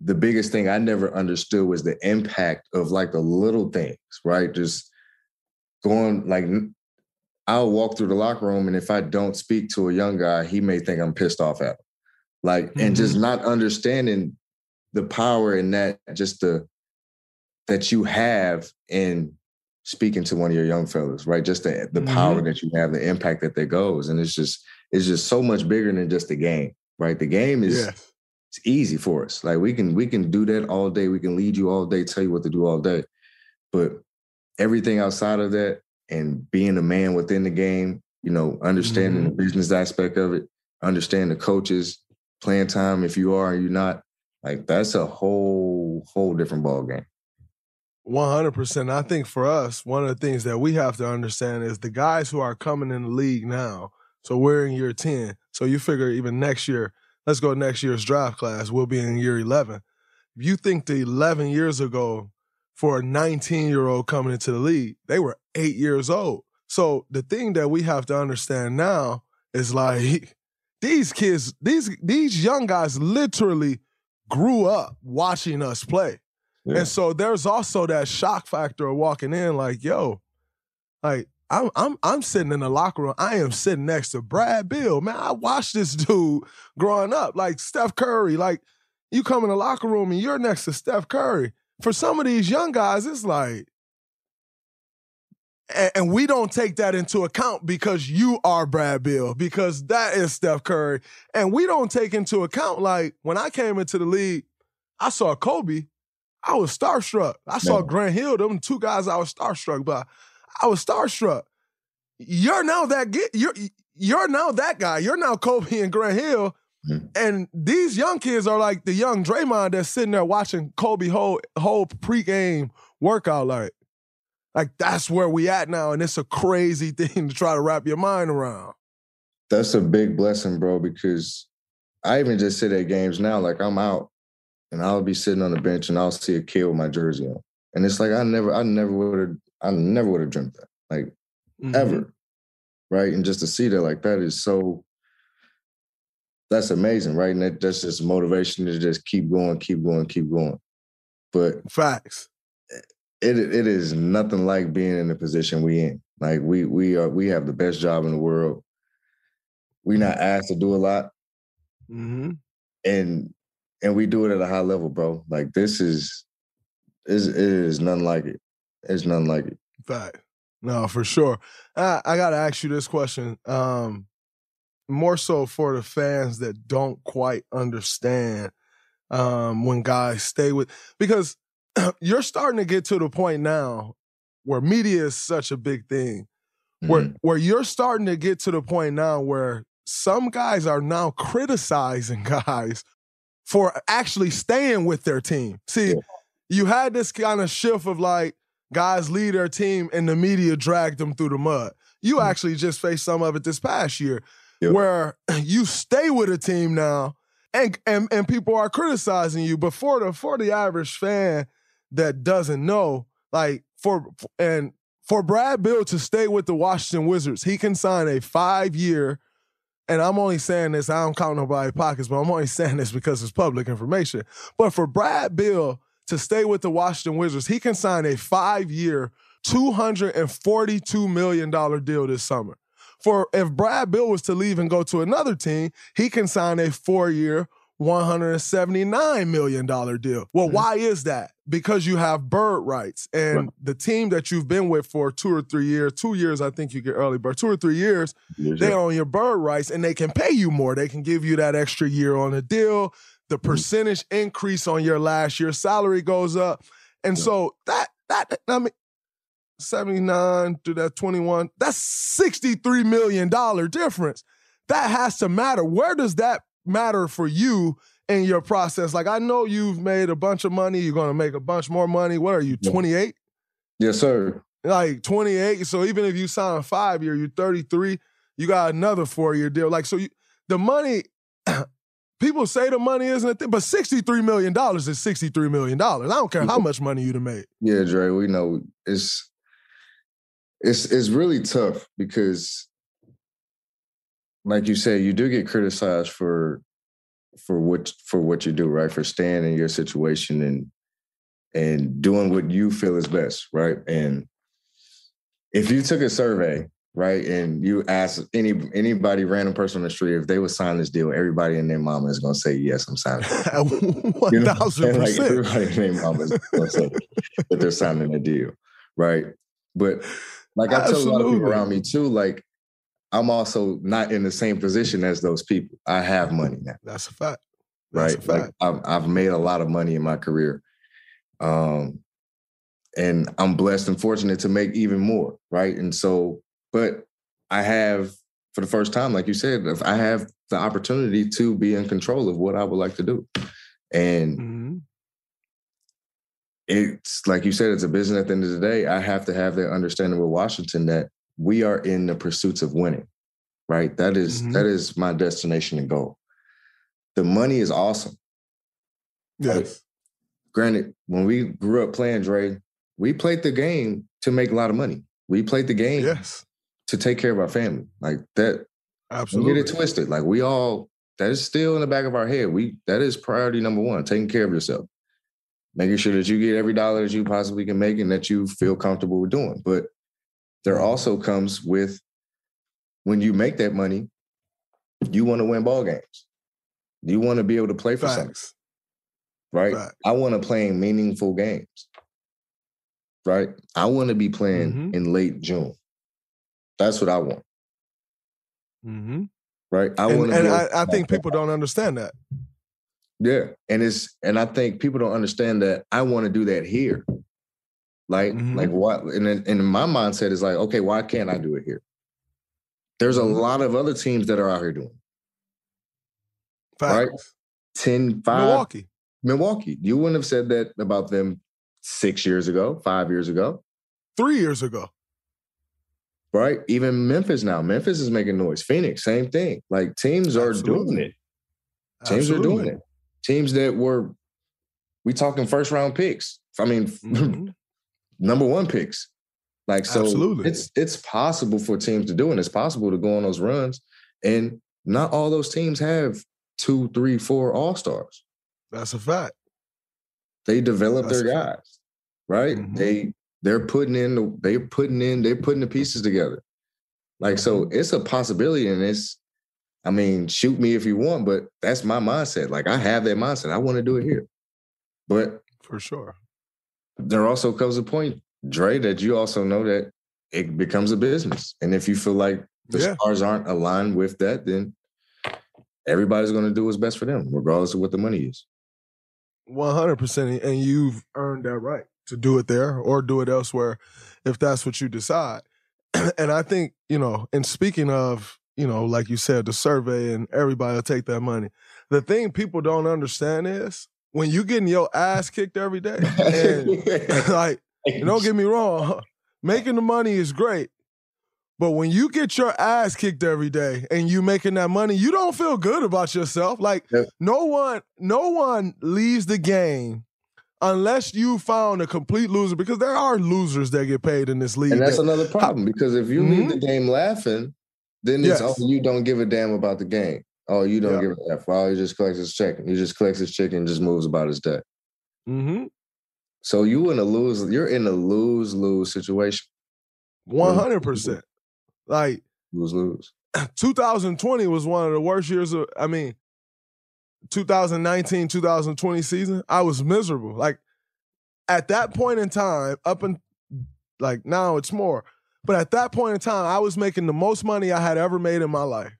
the biggest thing I never understood was the impact of like the little things, right? Just going like I'll walk through the locker room and if I don't speak to a young guy, he may think I'm pissed off at him. Like, mm-hmm. and just mm-hmm. not understanding the power in that, just the that you have in speaking to one of your young fellas, right? Just the the mm-hmm. power that you have, the impact that there goes, and it's just it's just so much bigger than just the game, right? The game is it's easy for us. Like we can we can do that all day. We can lead you all day, tell you what to do all day, but everything outside of that and being a man within the game, you know, understanding mm-hmm. the business aspect of it, understand the coaches, playing time if you are and you're not, like that's a whole whole different ball game. 100%. I think for us, one of the things that we have to understand is the guys who are coming in the league now. So we're in year 10. So you figure even next year, let's go next year's draft class, we'll be in year 11. If you think the 11 years ago for a 19 year old coming into the league, they were eight years old. So the thing that we have to understand now is like these kids, these these young guys literally grew up watching us play. Yeah. And so there's also that shock factor of walking in like, yo, like I'm I'm I'm sitting in the locker room. I am sitting next to Brad Beal. Man, I watched this dude growing up, like Steph Curry. Like you come in the locker room and you're next to Steph Curry. For some of these young guys, it's like, and, and we don't take that into account because you are Brad Beal, because that is Steph Curry. And we don't take into account, like, when I came into the league, I saw Kobe I was starstruck. I saw Grant Hill, them two guys I was starstruck by. I was starstruck. You're now that get you're you're now that guy. You're now Kobe and Grant Hill. Mm-hmm. And these young kids are like the young Draymond that's sitting there watching Kobe whole whole pregame workout. Like, like that's where we at now, and it's a crazy thing to try to wrap your mind around. That's a big blessing, bro. Because I even just sit at games now. Like I'm out and I'll be sitting on the bench and I'll see a kid with my jersey on. And it's like I never, I never would have, I never would have dreamt that. Like mm-hmm. ever. Right. And just to see that like that is so that's amazing, right? And that, that's just motivation to just keep going, keep going, keep going. But facts. It it is nothing like being in the position we in. Like we we are we have the best job in the world. We're not asked to do a lot. Mm-hmm. And and we do it at a high level, bro. Like this is is it is nothing like it. It's nothing like it. Fact. No, for sure. I, I got to ask you this question. Um, more so for the fans that don't quite understand um, when guys stay with because you're starting to get to the point now where media is such a big thing. Mm-hmm. Where where you're starting to get to the point now where some guys are now criticizing guys for actually staying with their team. See, yeah. you had this kind of shift of like guys lead their team and the media dragged them through the mud. You mm-hmm. actually just faced some of it this past year yeah. where you stay with a team now and, and and people are criticizing you. But for the for the average fan, that doesn't know, like for and for Brad Beal to stay with the Washington Wizards, he can sign a five year. And I'm only saying this, I don't count nobody's pockets, but I'm only saying this because it's public information. But for Brad Beal to stay with the Washington Wizards, he can sign a five year, $242 million deal this summer. For if Brad Beal was to leave and go to another team, he can sign a four year, $179 million deal. Well, mm-hmm. why is that? Because you have bird rights. And right. the team that you've been with for two or three years, two years, I think you get early bird, two or three years, yes, they own your bird rights and they can pay you more. They can give you that extra year on the deal. The mm-hmm. percentage increase on your last year's salary goes up. And yeah. so that, that, I mean, 79 to that 21, that's $63 million difference. That has to matter. Where does that matter for you in your process? Like, I know you've made a bunch of money. You're going to make a bunch more money. What are you, 28? Yes, sir. Like 28. So even if you sign a five year, you're 33, you got another four year deal. Like, so you, the money, people say the money isn't a thing, but $63 million is $63 million. I don't care how mm-hmm. much money you'd have made. Yeah, Dray, we know it's, it's, it's really tough because like you say, you do get criticized for for what for what you do, right? For staying in your situation and and doing what you feel is best, right? And if you took a survey, right, and you ask any anybody random person on the street if they would sign this deal, everybody and their mama is gonna say yes, I'm signing. One thousand percent. Like everybody and their mama is gonna say that they're signing a deal, right? But like I tell a lot of people around me too, like I'm also not in the same position as those people. I have money now. That's a fact. That's right. A fact. Like I've, I've made a lot of money in my career. Um, and I'm blessed and fortunate to make even more. Right. And so, but I have, for the first time, like you said, if I have the opportunity to be in control of what I would like to do. And mm-hmm. it's like you said, it's a business at the end of the day. I have to have that understanding with Washington that we are in the pursuits of winning, right? That is, mm-hmm. that is my destination and goal. The money is awesome. Yes. Right? Granted, when we grew up playing Dray, we played the game to make a lot of money. We played the game yes. To take care of our family. Like that. Absolutely. Get it twisted. Like we all, that is still in the back of our head. We that is priority number one, taking care of yourself. Making sure that you get every dollar that you possibly can make and that you feel comfortable with doing. But there also comes with when you make that money, you want to win ball games. You want to be able to play for Facts. something. Right? Facts. I want to play meaningful games. Right? I want to be playing mm-hmm. in late June. That's what I want. Mm-hmm. Right? I want to And I, I think people don't understand that. Yeah. And it's and I think people don't understand that I want to do that here. Like, mm-hmm. like what? And then, and my mindset is like, okay, why can't I do it here? There's a mm-hmm. lot of other teams that are out here doing. Facts. Right? 10, 5. Milwaukee. Milwaukee. You wouldn't have said that about them six years ago, five years ago, three years ago. Right? Even Memphis now. Memphis is making noise. Phoenix, same thing. Like teams are Absolutely. doing it. Teams Absolutely. are doing it. Teams that were, we talking first round picks. I mean, mm-hmm. number one picks. Like so Absolutely. it's it's possible for teams to do and it's possible to go on those runs. And not all those teams have two, three, four all-stars. That's a fact. They develop That's their guys, right? Mm-hmm. They they're putting in the they're putting in, they're putting the pieces together. Like so mm-hmm. it's a possibility and it's I mean, shoot me if you want, but that's my mindset. Like I have that mindset. I want to do it here. But for sure there also comes a point, Dray, that you also know that it becomes a business. And if you feel like the yeah. stars aren't aligned with that, then everybody's going to do what's best for them, regardless of what the money is. 100%. And you've earned that right to do it there or do it elsewhere if that's what you decide. and I think, you know, and speaking of, you know, like you said, the survey and everybody will take that money. The thing people don't understand is when you getting your ass kicked every day, and like, don't get me wrong, making the money is great. But when you get your ass kicked every day and you making that money, you don't feel good about yourself. Like no one, no one leaves the game unless you found a complete loser, because there are losers that get paid in this league. And that's that- another problem because if you leave the game laughing, then it's Yes. oh you don't give a damn about the game. Oh, you don't Yeah. give a F. Oh, he just collects his check. He just collects his check and just moves about his day. Mm-hmm. So you in a lose, you're in a lose lose situation. One hundred percent. Like lose lose. 2020 was one of the worst years of. I mean, 2019 2020 season. I was miserable. Like at that point in time, up and like now it's more. But at that point in time, I was making the most money I had ever made in my life,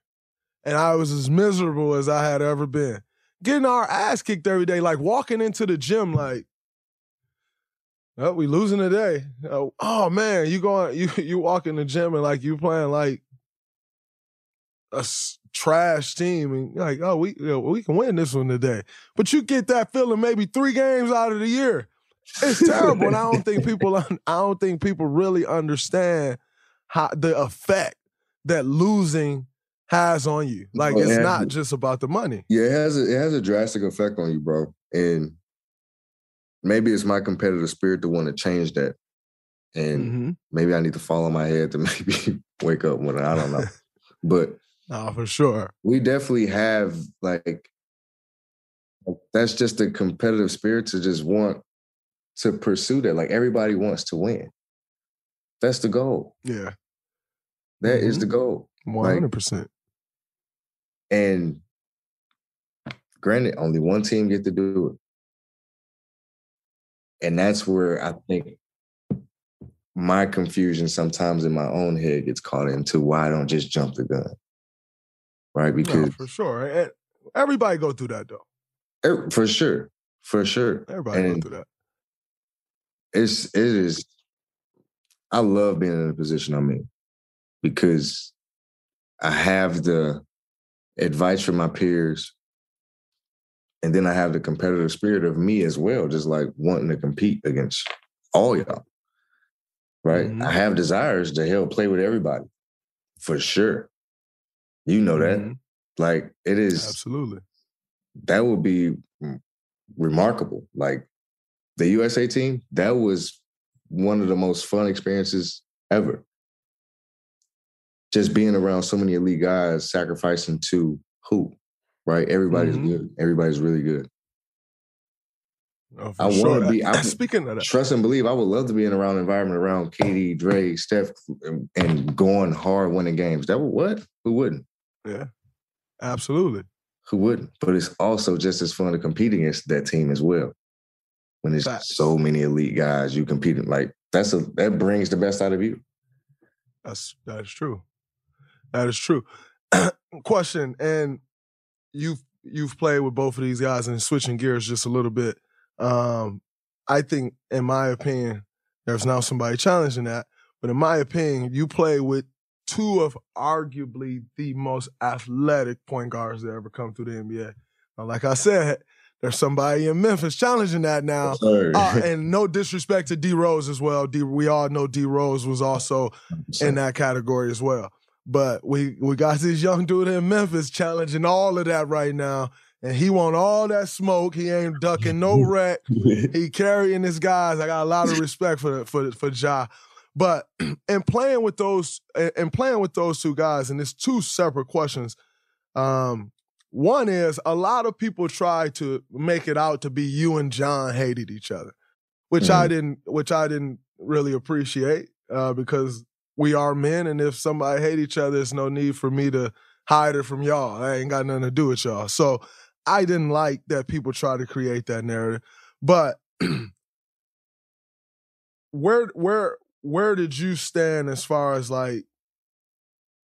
and I was as miserable as I had ever been. Getting our ass kicked every day, like walking into the gym, like Oh, we losing today. Oh, oh, man, you going you you walk in the gym and like you playing like a trash team and you're like, oh, we you know, we can win this one today. But you get that feeling maybe three games out of the year. It's terrible, and I don't think people I don't think people really understand how the effect that losing has on you. Like Oh, it's not just about the money. Yeah, it has a, it has a drastic effect on you, bro. And maybe it's my competitive spirit to want to change that. And Mm-hmm. maybe I need to follow my head to maybe wake up when I don't know. but Oh, for sure. we definitely have like that's just a competitive spirit to just want to pursue that. Like everybody wants to win. That's the goal. Yeah. That is Mhm. the goal. Hundred percent. And granted, only one team get to do it. And that's where I think my confusion sometimes in my own head gets caught into why I don't just jump the gun. Right? No, Because for sure. Eh, eh, everybody go through that though. for sure. For sure. Everybody And go through that. it's it is I love being in the position I'm in because I have the advice from my peers and then I have the competitive spirit of me as well, just like wanting to compete against all y'all. Right? I mm-hmm. have desires to help play with everybody. For sure. You know that. Like it is absolutely. That would be remarkable. Like the USA team, that was one of the most fun experiences ever. Just being around so many elite guys sacrificing to who, right? Everybody's Mhm. good. Everybody's really good. Oh, I want to be. I, Speaking of that, trust and believe. I would love to be in around environment around KD, Dre, Steph, and, and going hard, winning games. That would what? Who wouldn't? Yeah, absolutely. Who wouldn't? But it's also just as fun to compete against that team as well. When there's so many elite guys you competing, like that's a that brings the best out of you. That's that is true. That is true. Question, and you've you've played with both of these guys and switching gears just a little bit. Um, I think, in my opinion, there's now somebody challenging that. But in my opinion, you play with two of arguably the most athletic point guards that ever come through the NBA. Now, like I said, there's somebody in Memphis challenging that now. Uh, and no disrespect to D Rose as well. D, we all know D Rose was also in that category as well. But we we got this young dude in Memphis challenging all of that right now. And he want all that smoke. He ain't ducking no wreck. he carrying his guys. I got a lot of respect for for for Ja. But in playing with those and playing with those two guys, and it's two separate questions. Um, one is a lot of people try to make it out to be you and John hated each other, which I didn't, which I didn't really appreciate uh, because we are men, and if somebody hate each other, there's no need for me to hide it from y'all. I ain't got nothing to do with y'all. So I didn't like that people try to create that narrative. But where where where did you stand as far as like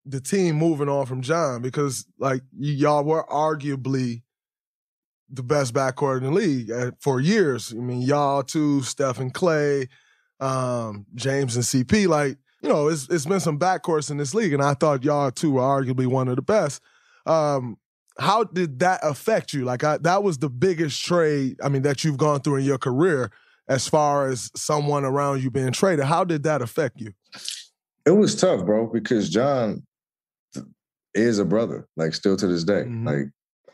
the team moving on from John? Because like y- y'all were arguably the best backcourt in the league uh, for years. I mean, y'all too, Steph and Clay, um, James and CP. Like you know, it's it's been some backcourts in this league, and I thought y'all two were arguably one of the best. Um, how did that affect you? Like I, that was the biggest trade. I mean, that you've gone through in your career, as far as someone around you being traded. How did that affect you? It was tough, bro, because John is a brother, like still to this day. Mm-hmm. Like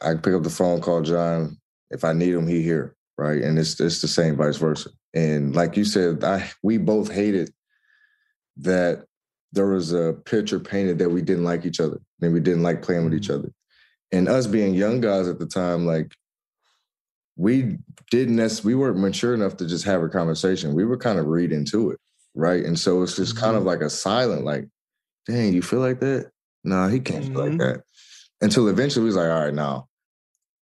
I pick up the phone, call John. If I need him, he here. right? And it's it's the same vice versa. And like you said, I we both hated that there was a picture painted that we didn't like each other and we didn't like playing with each mm-hmm. other. And us being young guys at the time, like we didn't we weren't mature enough to just have a conversation. We were kind of read into it, right? And so it's just kind of mm-hmm. like a silent, like, dang, you feel like that? Nah, he can't feel like mm-hmm. that. Until eventually we was like, all right, now,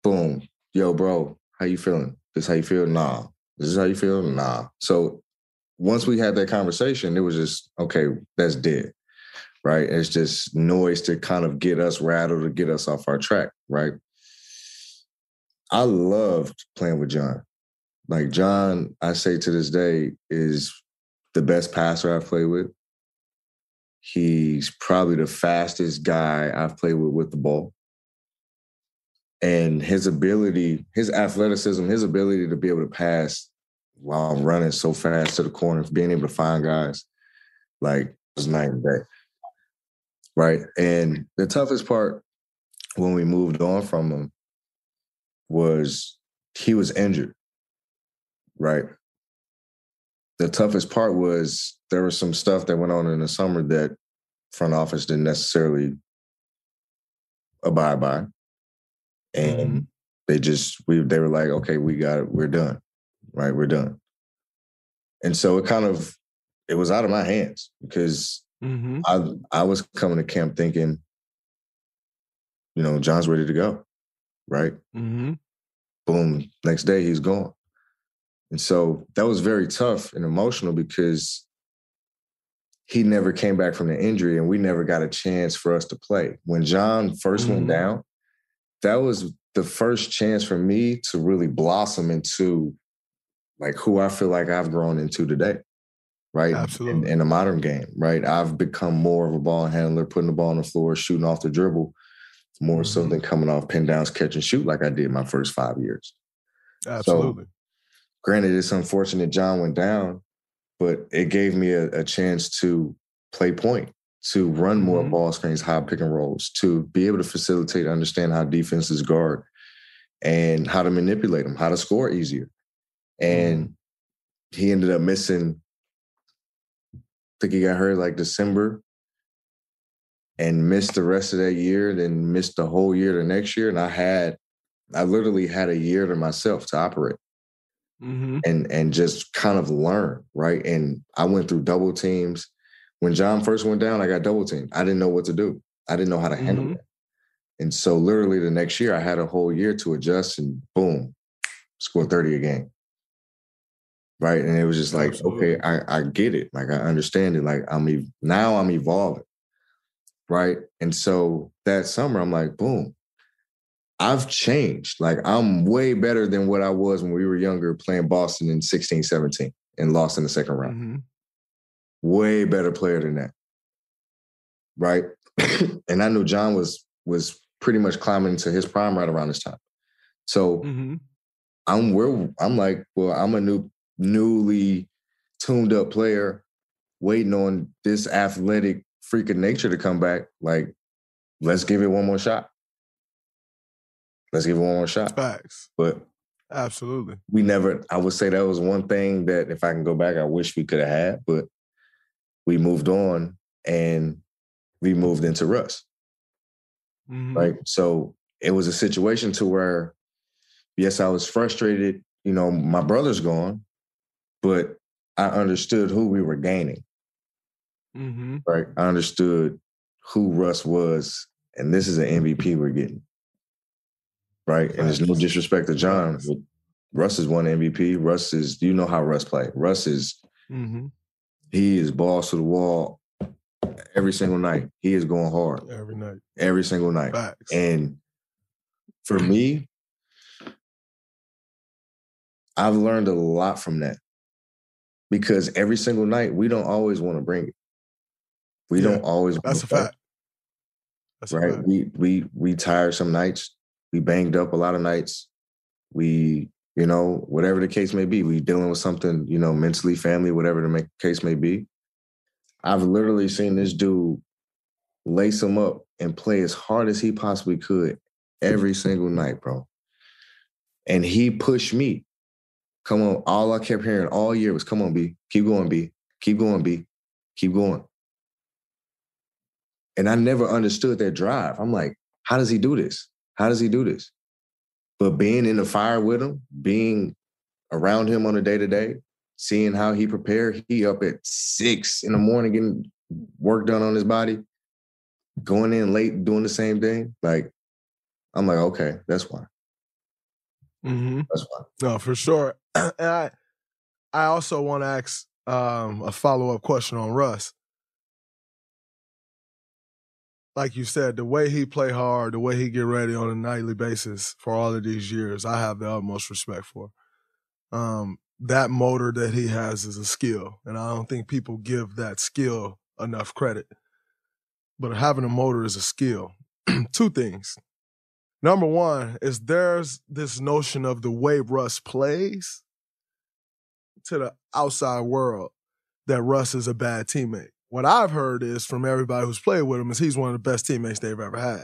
boom, yo, bro, how you feeling? This how you feel? Nah. This is how you feel? Nah. So once we had that conversation, it was just, okay, that's dead. Right. It's just noise to kind of get us rattled to get us off our track. Right. I loved playing with John. Like John, I say to this day, is the best passer I've played with. He's probably the fastest guy I've played with with the ball. And his ability, his athleticism, his ability to be able to pass while I'm running so fast to the corner, being able to find guys, like was night and day. Right. And the toughest part when we moved on from him was he was injured. Right. The toughest part was there was some stuff that went on in the summer that front office didn't necessarily abide by. And mm-hmm. they just we they were like, okay, we got it, we're done. Right, we're done. And so it kind of it was out of my hands because mm-hmm. I I was coming to camp thinking, you know, John's ready to go. Right. Mm-hmm. Boom. Next day he's gone. And so that was very tough and emotional because he never came back from the injury and we never got a chance for us to play. When John 1st mm-hmm. went down, that was the first chance for me to really blossom into like who I feel like I've grown into today. Right. Absolutely. In, in the modern game, right? I've become more of a ball handler, putting the ball on the floor, shooting off the dribble, more mm-hmm. so than coming off pin downs, catch and shoot like I did my first five years. Absolutely. So, granted, it's unfortunate John went down, but it gave me a, a chance to play point, to run more mm-hmm. ball screens, high pick and rolls, to be able to facilitate, understand how defenses guard and how to manipulate them, how to score easier. And mm-hmm. he ended up missing, I think he got hurt like December and missed the rest of that year, then missed the whole year the next year. And I had, I literally had a year to myself to operate. Mm-hmm. And and just kind of learn, right? And I went through double teams. When John first went down, I got double teamed. I didn't know what to do. I didn't know how to handle mm-hmm. it. And so literally the next year I had a whole year to adjust and boom, score 30 a game. Right. And it was just like, Absolutely. okay, I, I get it. Like I understand it. Like I'm ev- now I'm evolving. Right. And so that summer I'm like, boom, I've changed. Like I'm way better than what I was when we were younger playing Boston in 16, 17 and lost in the second round. Mm-hmm. Way better player than that. Right. and I knew John was was pretty much climbing into his prime right around this time. So mm-hmm. I'm where I'm like, well, I'm a new newly tuned up player waiting on this athletic freak of nature to come back. Like, let's give it one more shot. Let's give it one more shot. Facts. But absolutely, we never. I would say that was one thing that if I can go back, I wish we could have had. But we moved on and we moved into Russ. Mm-hmm. Right. So it was a situation to where, yes, I was frustrated. You know, my brother's gone, but I understood who we were gaining. Mm-hmm. Right. I understood who Russ was, and this is an MVP we're getting right? And there's no disrespect to John. Russ is one MVP. Russ is, you know how Russ play. Russ is, mm-hmm. he is balls to the wall every single night. He is going hard every night, every single night. Facts. And for me, I've learned a lot from that because every single night we don't always want to bring it. We yeah, don't always. That's a fact. That's right. Fact. We we we tired some nights we banged up a lot of nights. We, you know, whatever the case may be, we dealing with something, you know, mentally, family, whatever the case may be. I've literally seen this dude lace him up and play as hard as he possibly could every single night, bro. And he pushed me. Come on. All I kept hearing all year was, come on, B. Keep going, B. Keep going, B. Keep going. And I never understood that drive. I'm like, how does he do this? How does he do this? But being in the fire with him, being around him on a day to day, seeing how he prepared, he up at six in the morning getting work done on his body, going in late doing the same thing. Like, I'm like, okay, that's why. Mm-hmm. That's why. No, for sure. and I, I also want to ask um, a follow up question on Russ. Like you said, the way he play hard, the way he get ready on a nightly basis for all of these years, I have the utmost respect for. Um, that motor that he has is a skill, and I don't think people give that skill enough credit. But having a motor is a skill. Two things. Number one is there's this notion of the way Russ plays to the outside world that Russ is a bad teammate. What I've heard is from everybody who's played with him is he's one of the best teammates they've ever had.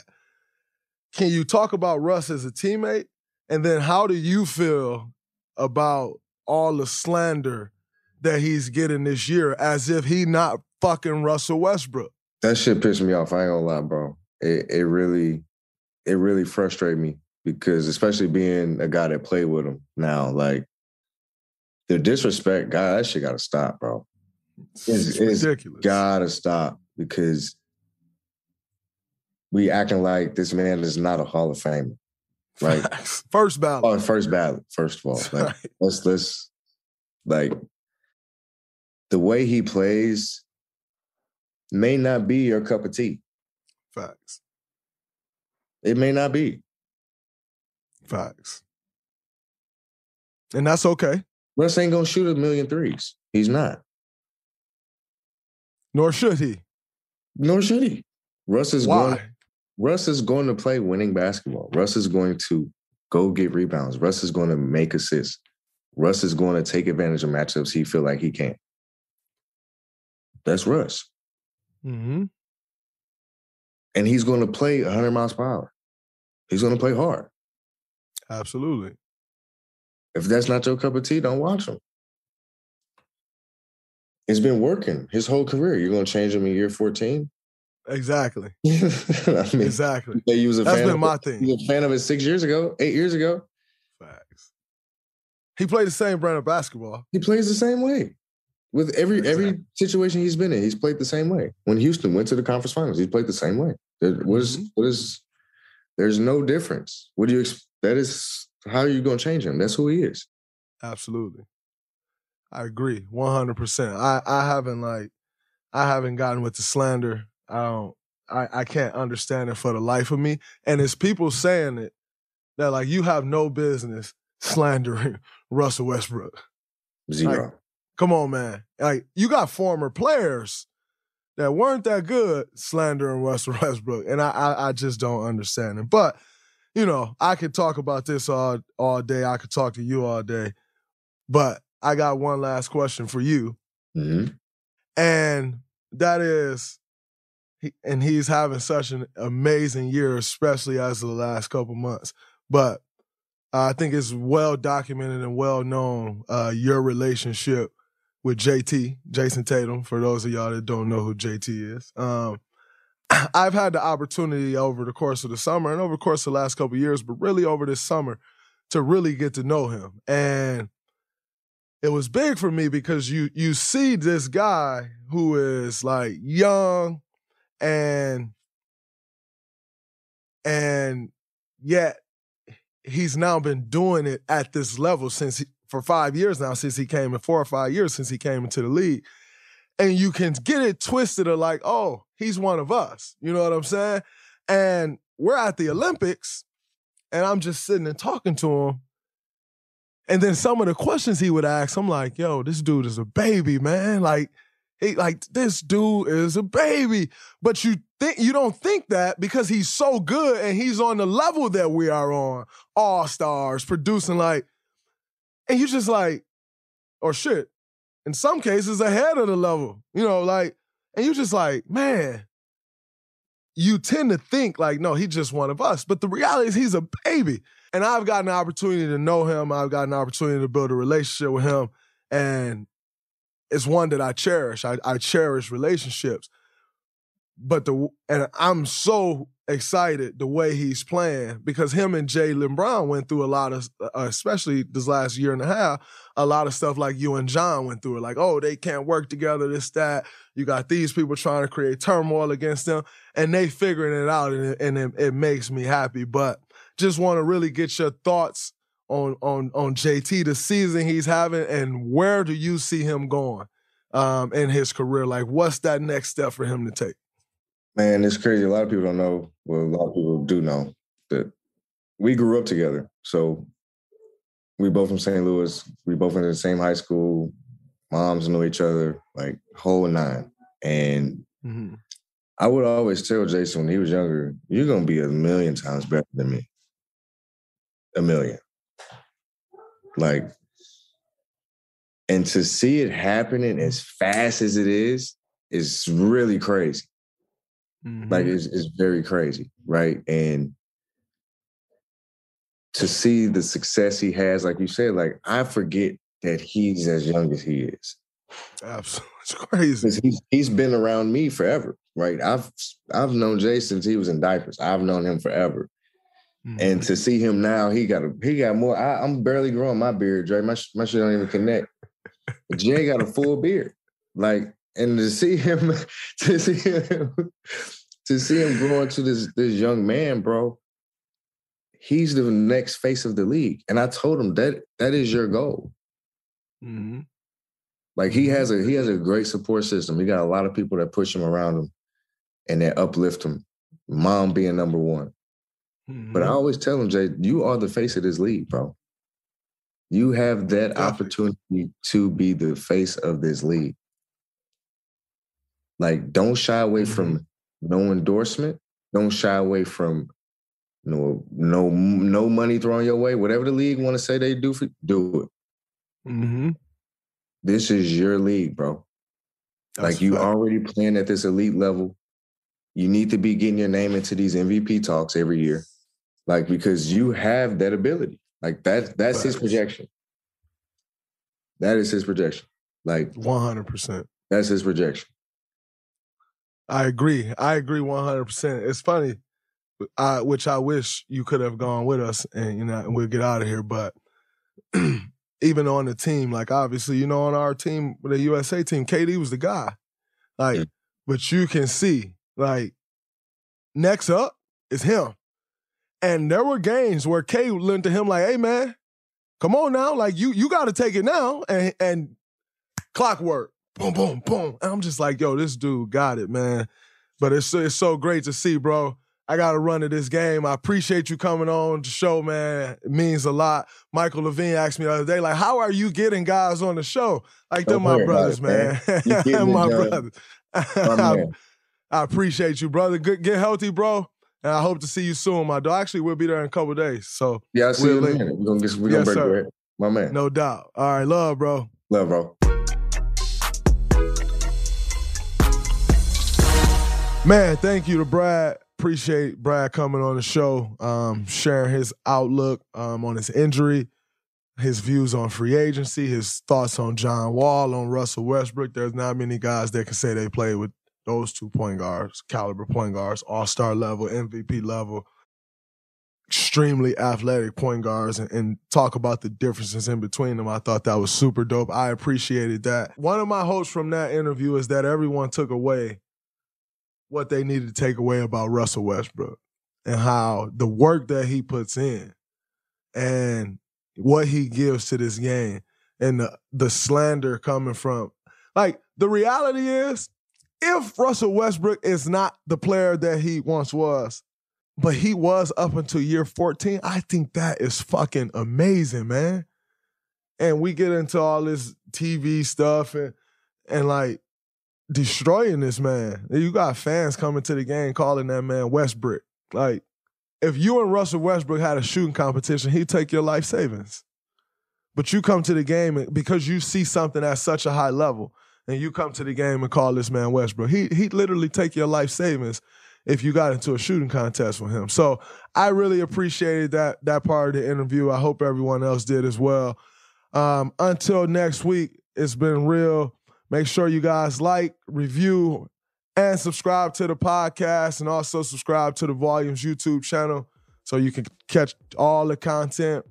Can you talk about Russ as a teammate? And then how do you feel about all the slander that he's getting this year as if he not fucking Russell Westbrook? That shit pissed me off. I ain't gonna lie, bro. It it really it really frustrated me because especially being a guy that played with him now, like the disrespect, God, that shit gotta stop, bro. It's, It's ridiculous. gotta stop because we acting like this man is not a Hall of Famer. Like First ballot. oh, first ballot, first of all. Like let's let's like the way he plays may not be your cup of tea. Facts. It may not be. Facts. And that's okay. Russ ain't gonna shoot a million threes. He's not. Nor should he. Nor should he. Russ is Why? going. Russ is going to play winning basketball. Russ is going to go get rebounds. Russ is going to make assists. Russ is going to take advantage of matchups he feel like he can. That's Russ, Mm-hmm. and he's going to play 100 miles per hour. He's going to play hard. Absolutely. If that's not your cup of tea, don't watch him. It's been working his whole career. You're going to change him in year 14? Exactly. I mean, exactly. you was a That's fan been my it- thing. You was a fan of it six years ago, eight years ago. Facts. He played the same brand of basketball. He plays the same way with every every situation he's been in. He's played the same way. When Houston went to the conference finals, he played the same way. There, what is Mm-hmm. what is? There's no difference. What do you? That is how are you going to change him? That's who he is. Absolutely. I agree. 100%. I, I haven't like, I haven't gotten with the slander. I don't, I, I can't understand it for the life of me. And it's people saying it that like, you have no business slandering Russell Westbrook. Zero. Like, come on, man. Like, you got former players that weren't that good slandering Russell Westbrook. And I, I, I just don't understand it. But, you know, I could talk about this all, all day. I could talk to you all day. But I got one last question for you. Mhm. And that is, and he's having such an amazing year, especially as of the last couple months. But I think it's well documented and well known uh, your relationship with JT, Jayson Tatum. For those of y'all that don't know who JT is, um, I've had the opportunity over the course of the summer and over the course of the last couple years, but really over this summer, to really get to know him. And it was big for me because you you see this guy who is like young and and yet he's now been doing it at this level since he, for five years now since he came in four or five years since he came into the league. And you can get it twisted of like oh he's one of us. You know what i'm saying? And we're at the olympics and i'm just sitting and talking to him and then some of the questions he would ask, I'm like, yo, this dude is a baby, man. Like, he like this dude is a baby. But you think you don't think that because he's so good and he's on the level that we are on, all stars, producing like, and you just like, or shit, in some cases ahead of the level, you know, like, and you just like, man, you tend to think like, no, he's just one of us. But the reality is he's a baby. And I've gotten the opportunity to know him. I've gotten the opportunity to build a relationship with him. And it's one that I cherish. I, I cherish relationships. But the and I'm so excited the way he's playing because him and Jaylen Brown went through a lot of, uh, especially this last year and a half, a lot of stuff like you and John went through. Like, oh, they can't work together, this, that. You got these people trying to create turmoil against them, and they figuring it out, and, it, and it, it makes me happy. But just want to really get your thoughts on on on JT, the season he's having, and where do you see him going um, in his career? Like, what's that next step for him to take? Man, it's crazy. A lot of people don't know. Well, a lot of people do know that we grew up together. So we both from St. Louis. We both went to the same high school. Moms knew each other, like whole nine. And mm-hmm. I would always tell Jayson when he was younger, "You're gonna be a million times better than me. A million. Like, and to see it happening as fast as it is is really crazy. Mm-hmm. Like it's, it's very crazy, right? And to see the success he has, like you said, like I forget that he's as young as he is. Absolutely, it's crazy. He's he's been around me forever, right? I've I've known Jay since he was in diapers. I've known him forever, mm-hmm. and to see him now, he got a he got more. I, am barely growing my beard, Dray. My my shit don't even connect. Jay got a full beard, like and to see him, to see him, to see him grow into this this young man, bro. He's the next face of the league, and I told him that that is your goal. Mm-hmm. Like he has a he has a great support system. He got a lot of people that push him around him, and that uplift him. Mom being number one. Mm-hmm. But I always tell him, Jay, you are the face of this league, bro. You have that opportunity to be the face of this league. Like, don't shy away mm-hmm. from no endorsement. Don't shy away from no no no money thrown your way. Whatever the league want to say they do for do it. Mm-hmm. This is your league, bro. That's like you fact. already playing at this elite level. You need to be getting your name into these MVP talks every year, like because you have that ability. Like that. That's his projection. That is his projection. Like one hundred percent. That's his projection. I agree. I agree 100%. It's funny, I, which I wish you could have gone with us and, you know, and we'll get out of here. But even on the team, like obviously, you know, on our team, the USA team, KD was the guy. Like, but you can see, like, next up is him. And there were games where K leaned to him like, hey man, come on now. Like you you gotta take it now. And and clockwork boom, boom, boom. And I'm just like, yo, this dude got it, man. But it's it's so great to see, bro. I got to run to this game. I appreciate you coming on the show, man. It means a lot. Michael Levine asked me the other day, like, how are you getting guys on the show? Like, they're my brothers, it, man. man. my brothers. I, I, appreciate you, brother. Good, get healthy, bro. And I hope to see you soon, my dog. Actually, we'll be there in a couple days. So yeah, I see we'll you minute. We're gonna get we're yes, gonna break bread. My man. No doubt. All right, love, bro. Love, bro. Man, thank you to Brad. Appreciate Brad coming on the show, um, sharing his outlook um, on his injury, his views on free agency, his thoughts on John Wall, on Russell Westbrook. There's not many guys that can say they played with those two point guards, caliber point guards, all star level, MVP level, extremely athletic point guards, and, and, talk about the differences in between them. I thought that was super dope. I appreciated that. One of my hopes from that interview is that everyone took away what they needed to take away about Russell Westbrook and how the work that he puts in and what he gives to this game and the, the slander coming from like the reality is if Russell Westbrook is not the player that he once was, but he was up until year 14, I think that is fucking amazing, man. And we get into all this TV stuff and and like destroying this man. You got fans coming to the game calling that man Westbrook. Like, if you and Russell Westbrick had a shooting competition, he'd take your life savings. But you come to the game because you see something at such a high level, and you come to the game and call this man Westbrick. He he literally take your life savings, if you got into a shooting contest with him. So I really appreciated that that part of the interview. I hope everyone else did as well. Um, until next week, it's been real. Make sure you guys like, review, and subscribe to the podcast, and also subscribe to the Volumes YouTube channel so you can catch all the content.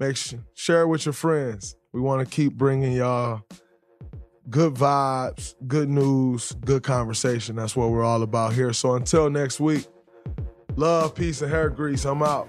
Make sure share it with your friends. We want to keep bringing y'all good vibes, good news, good conversation. That's what we're all about here. So until next week, love, peace, and hair grease. I'm out.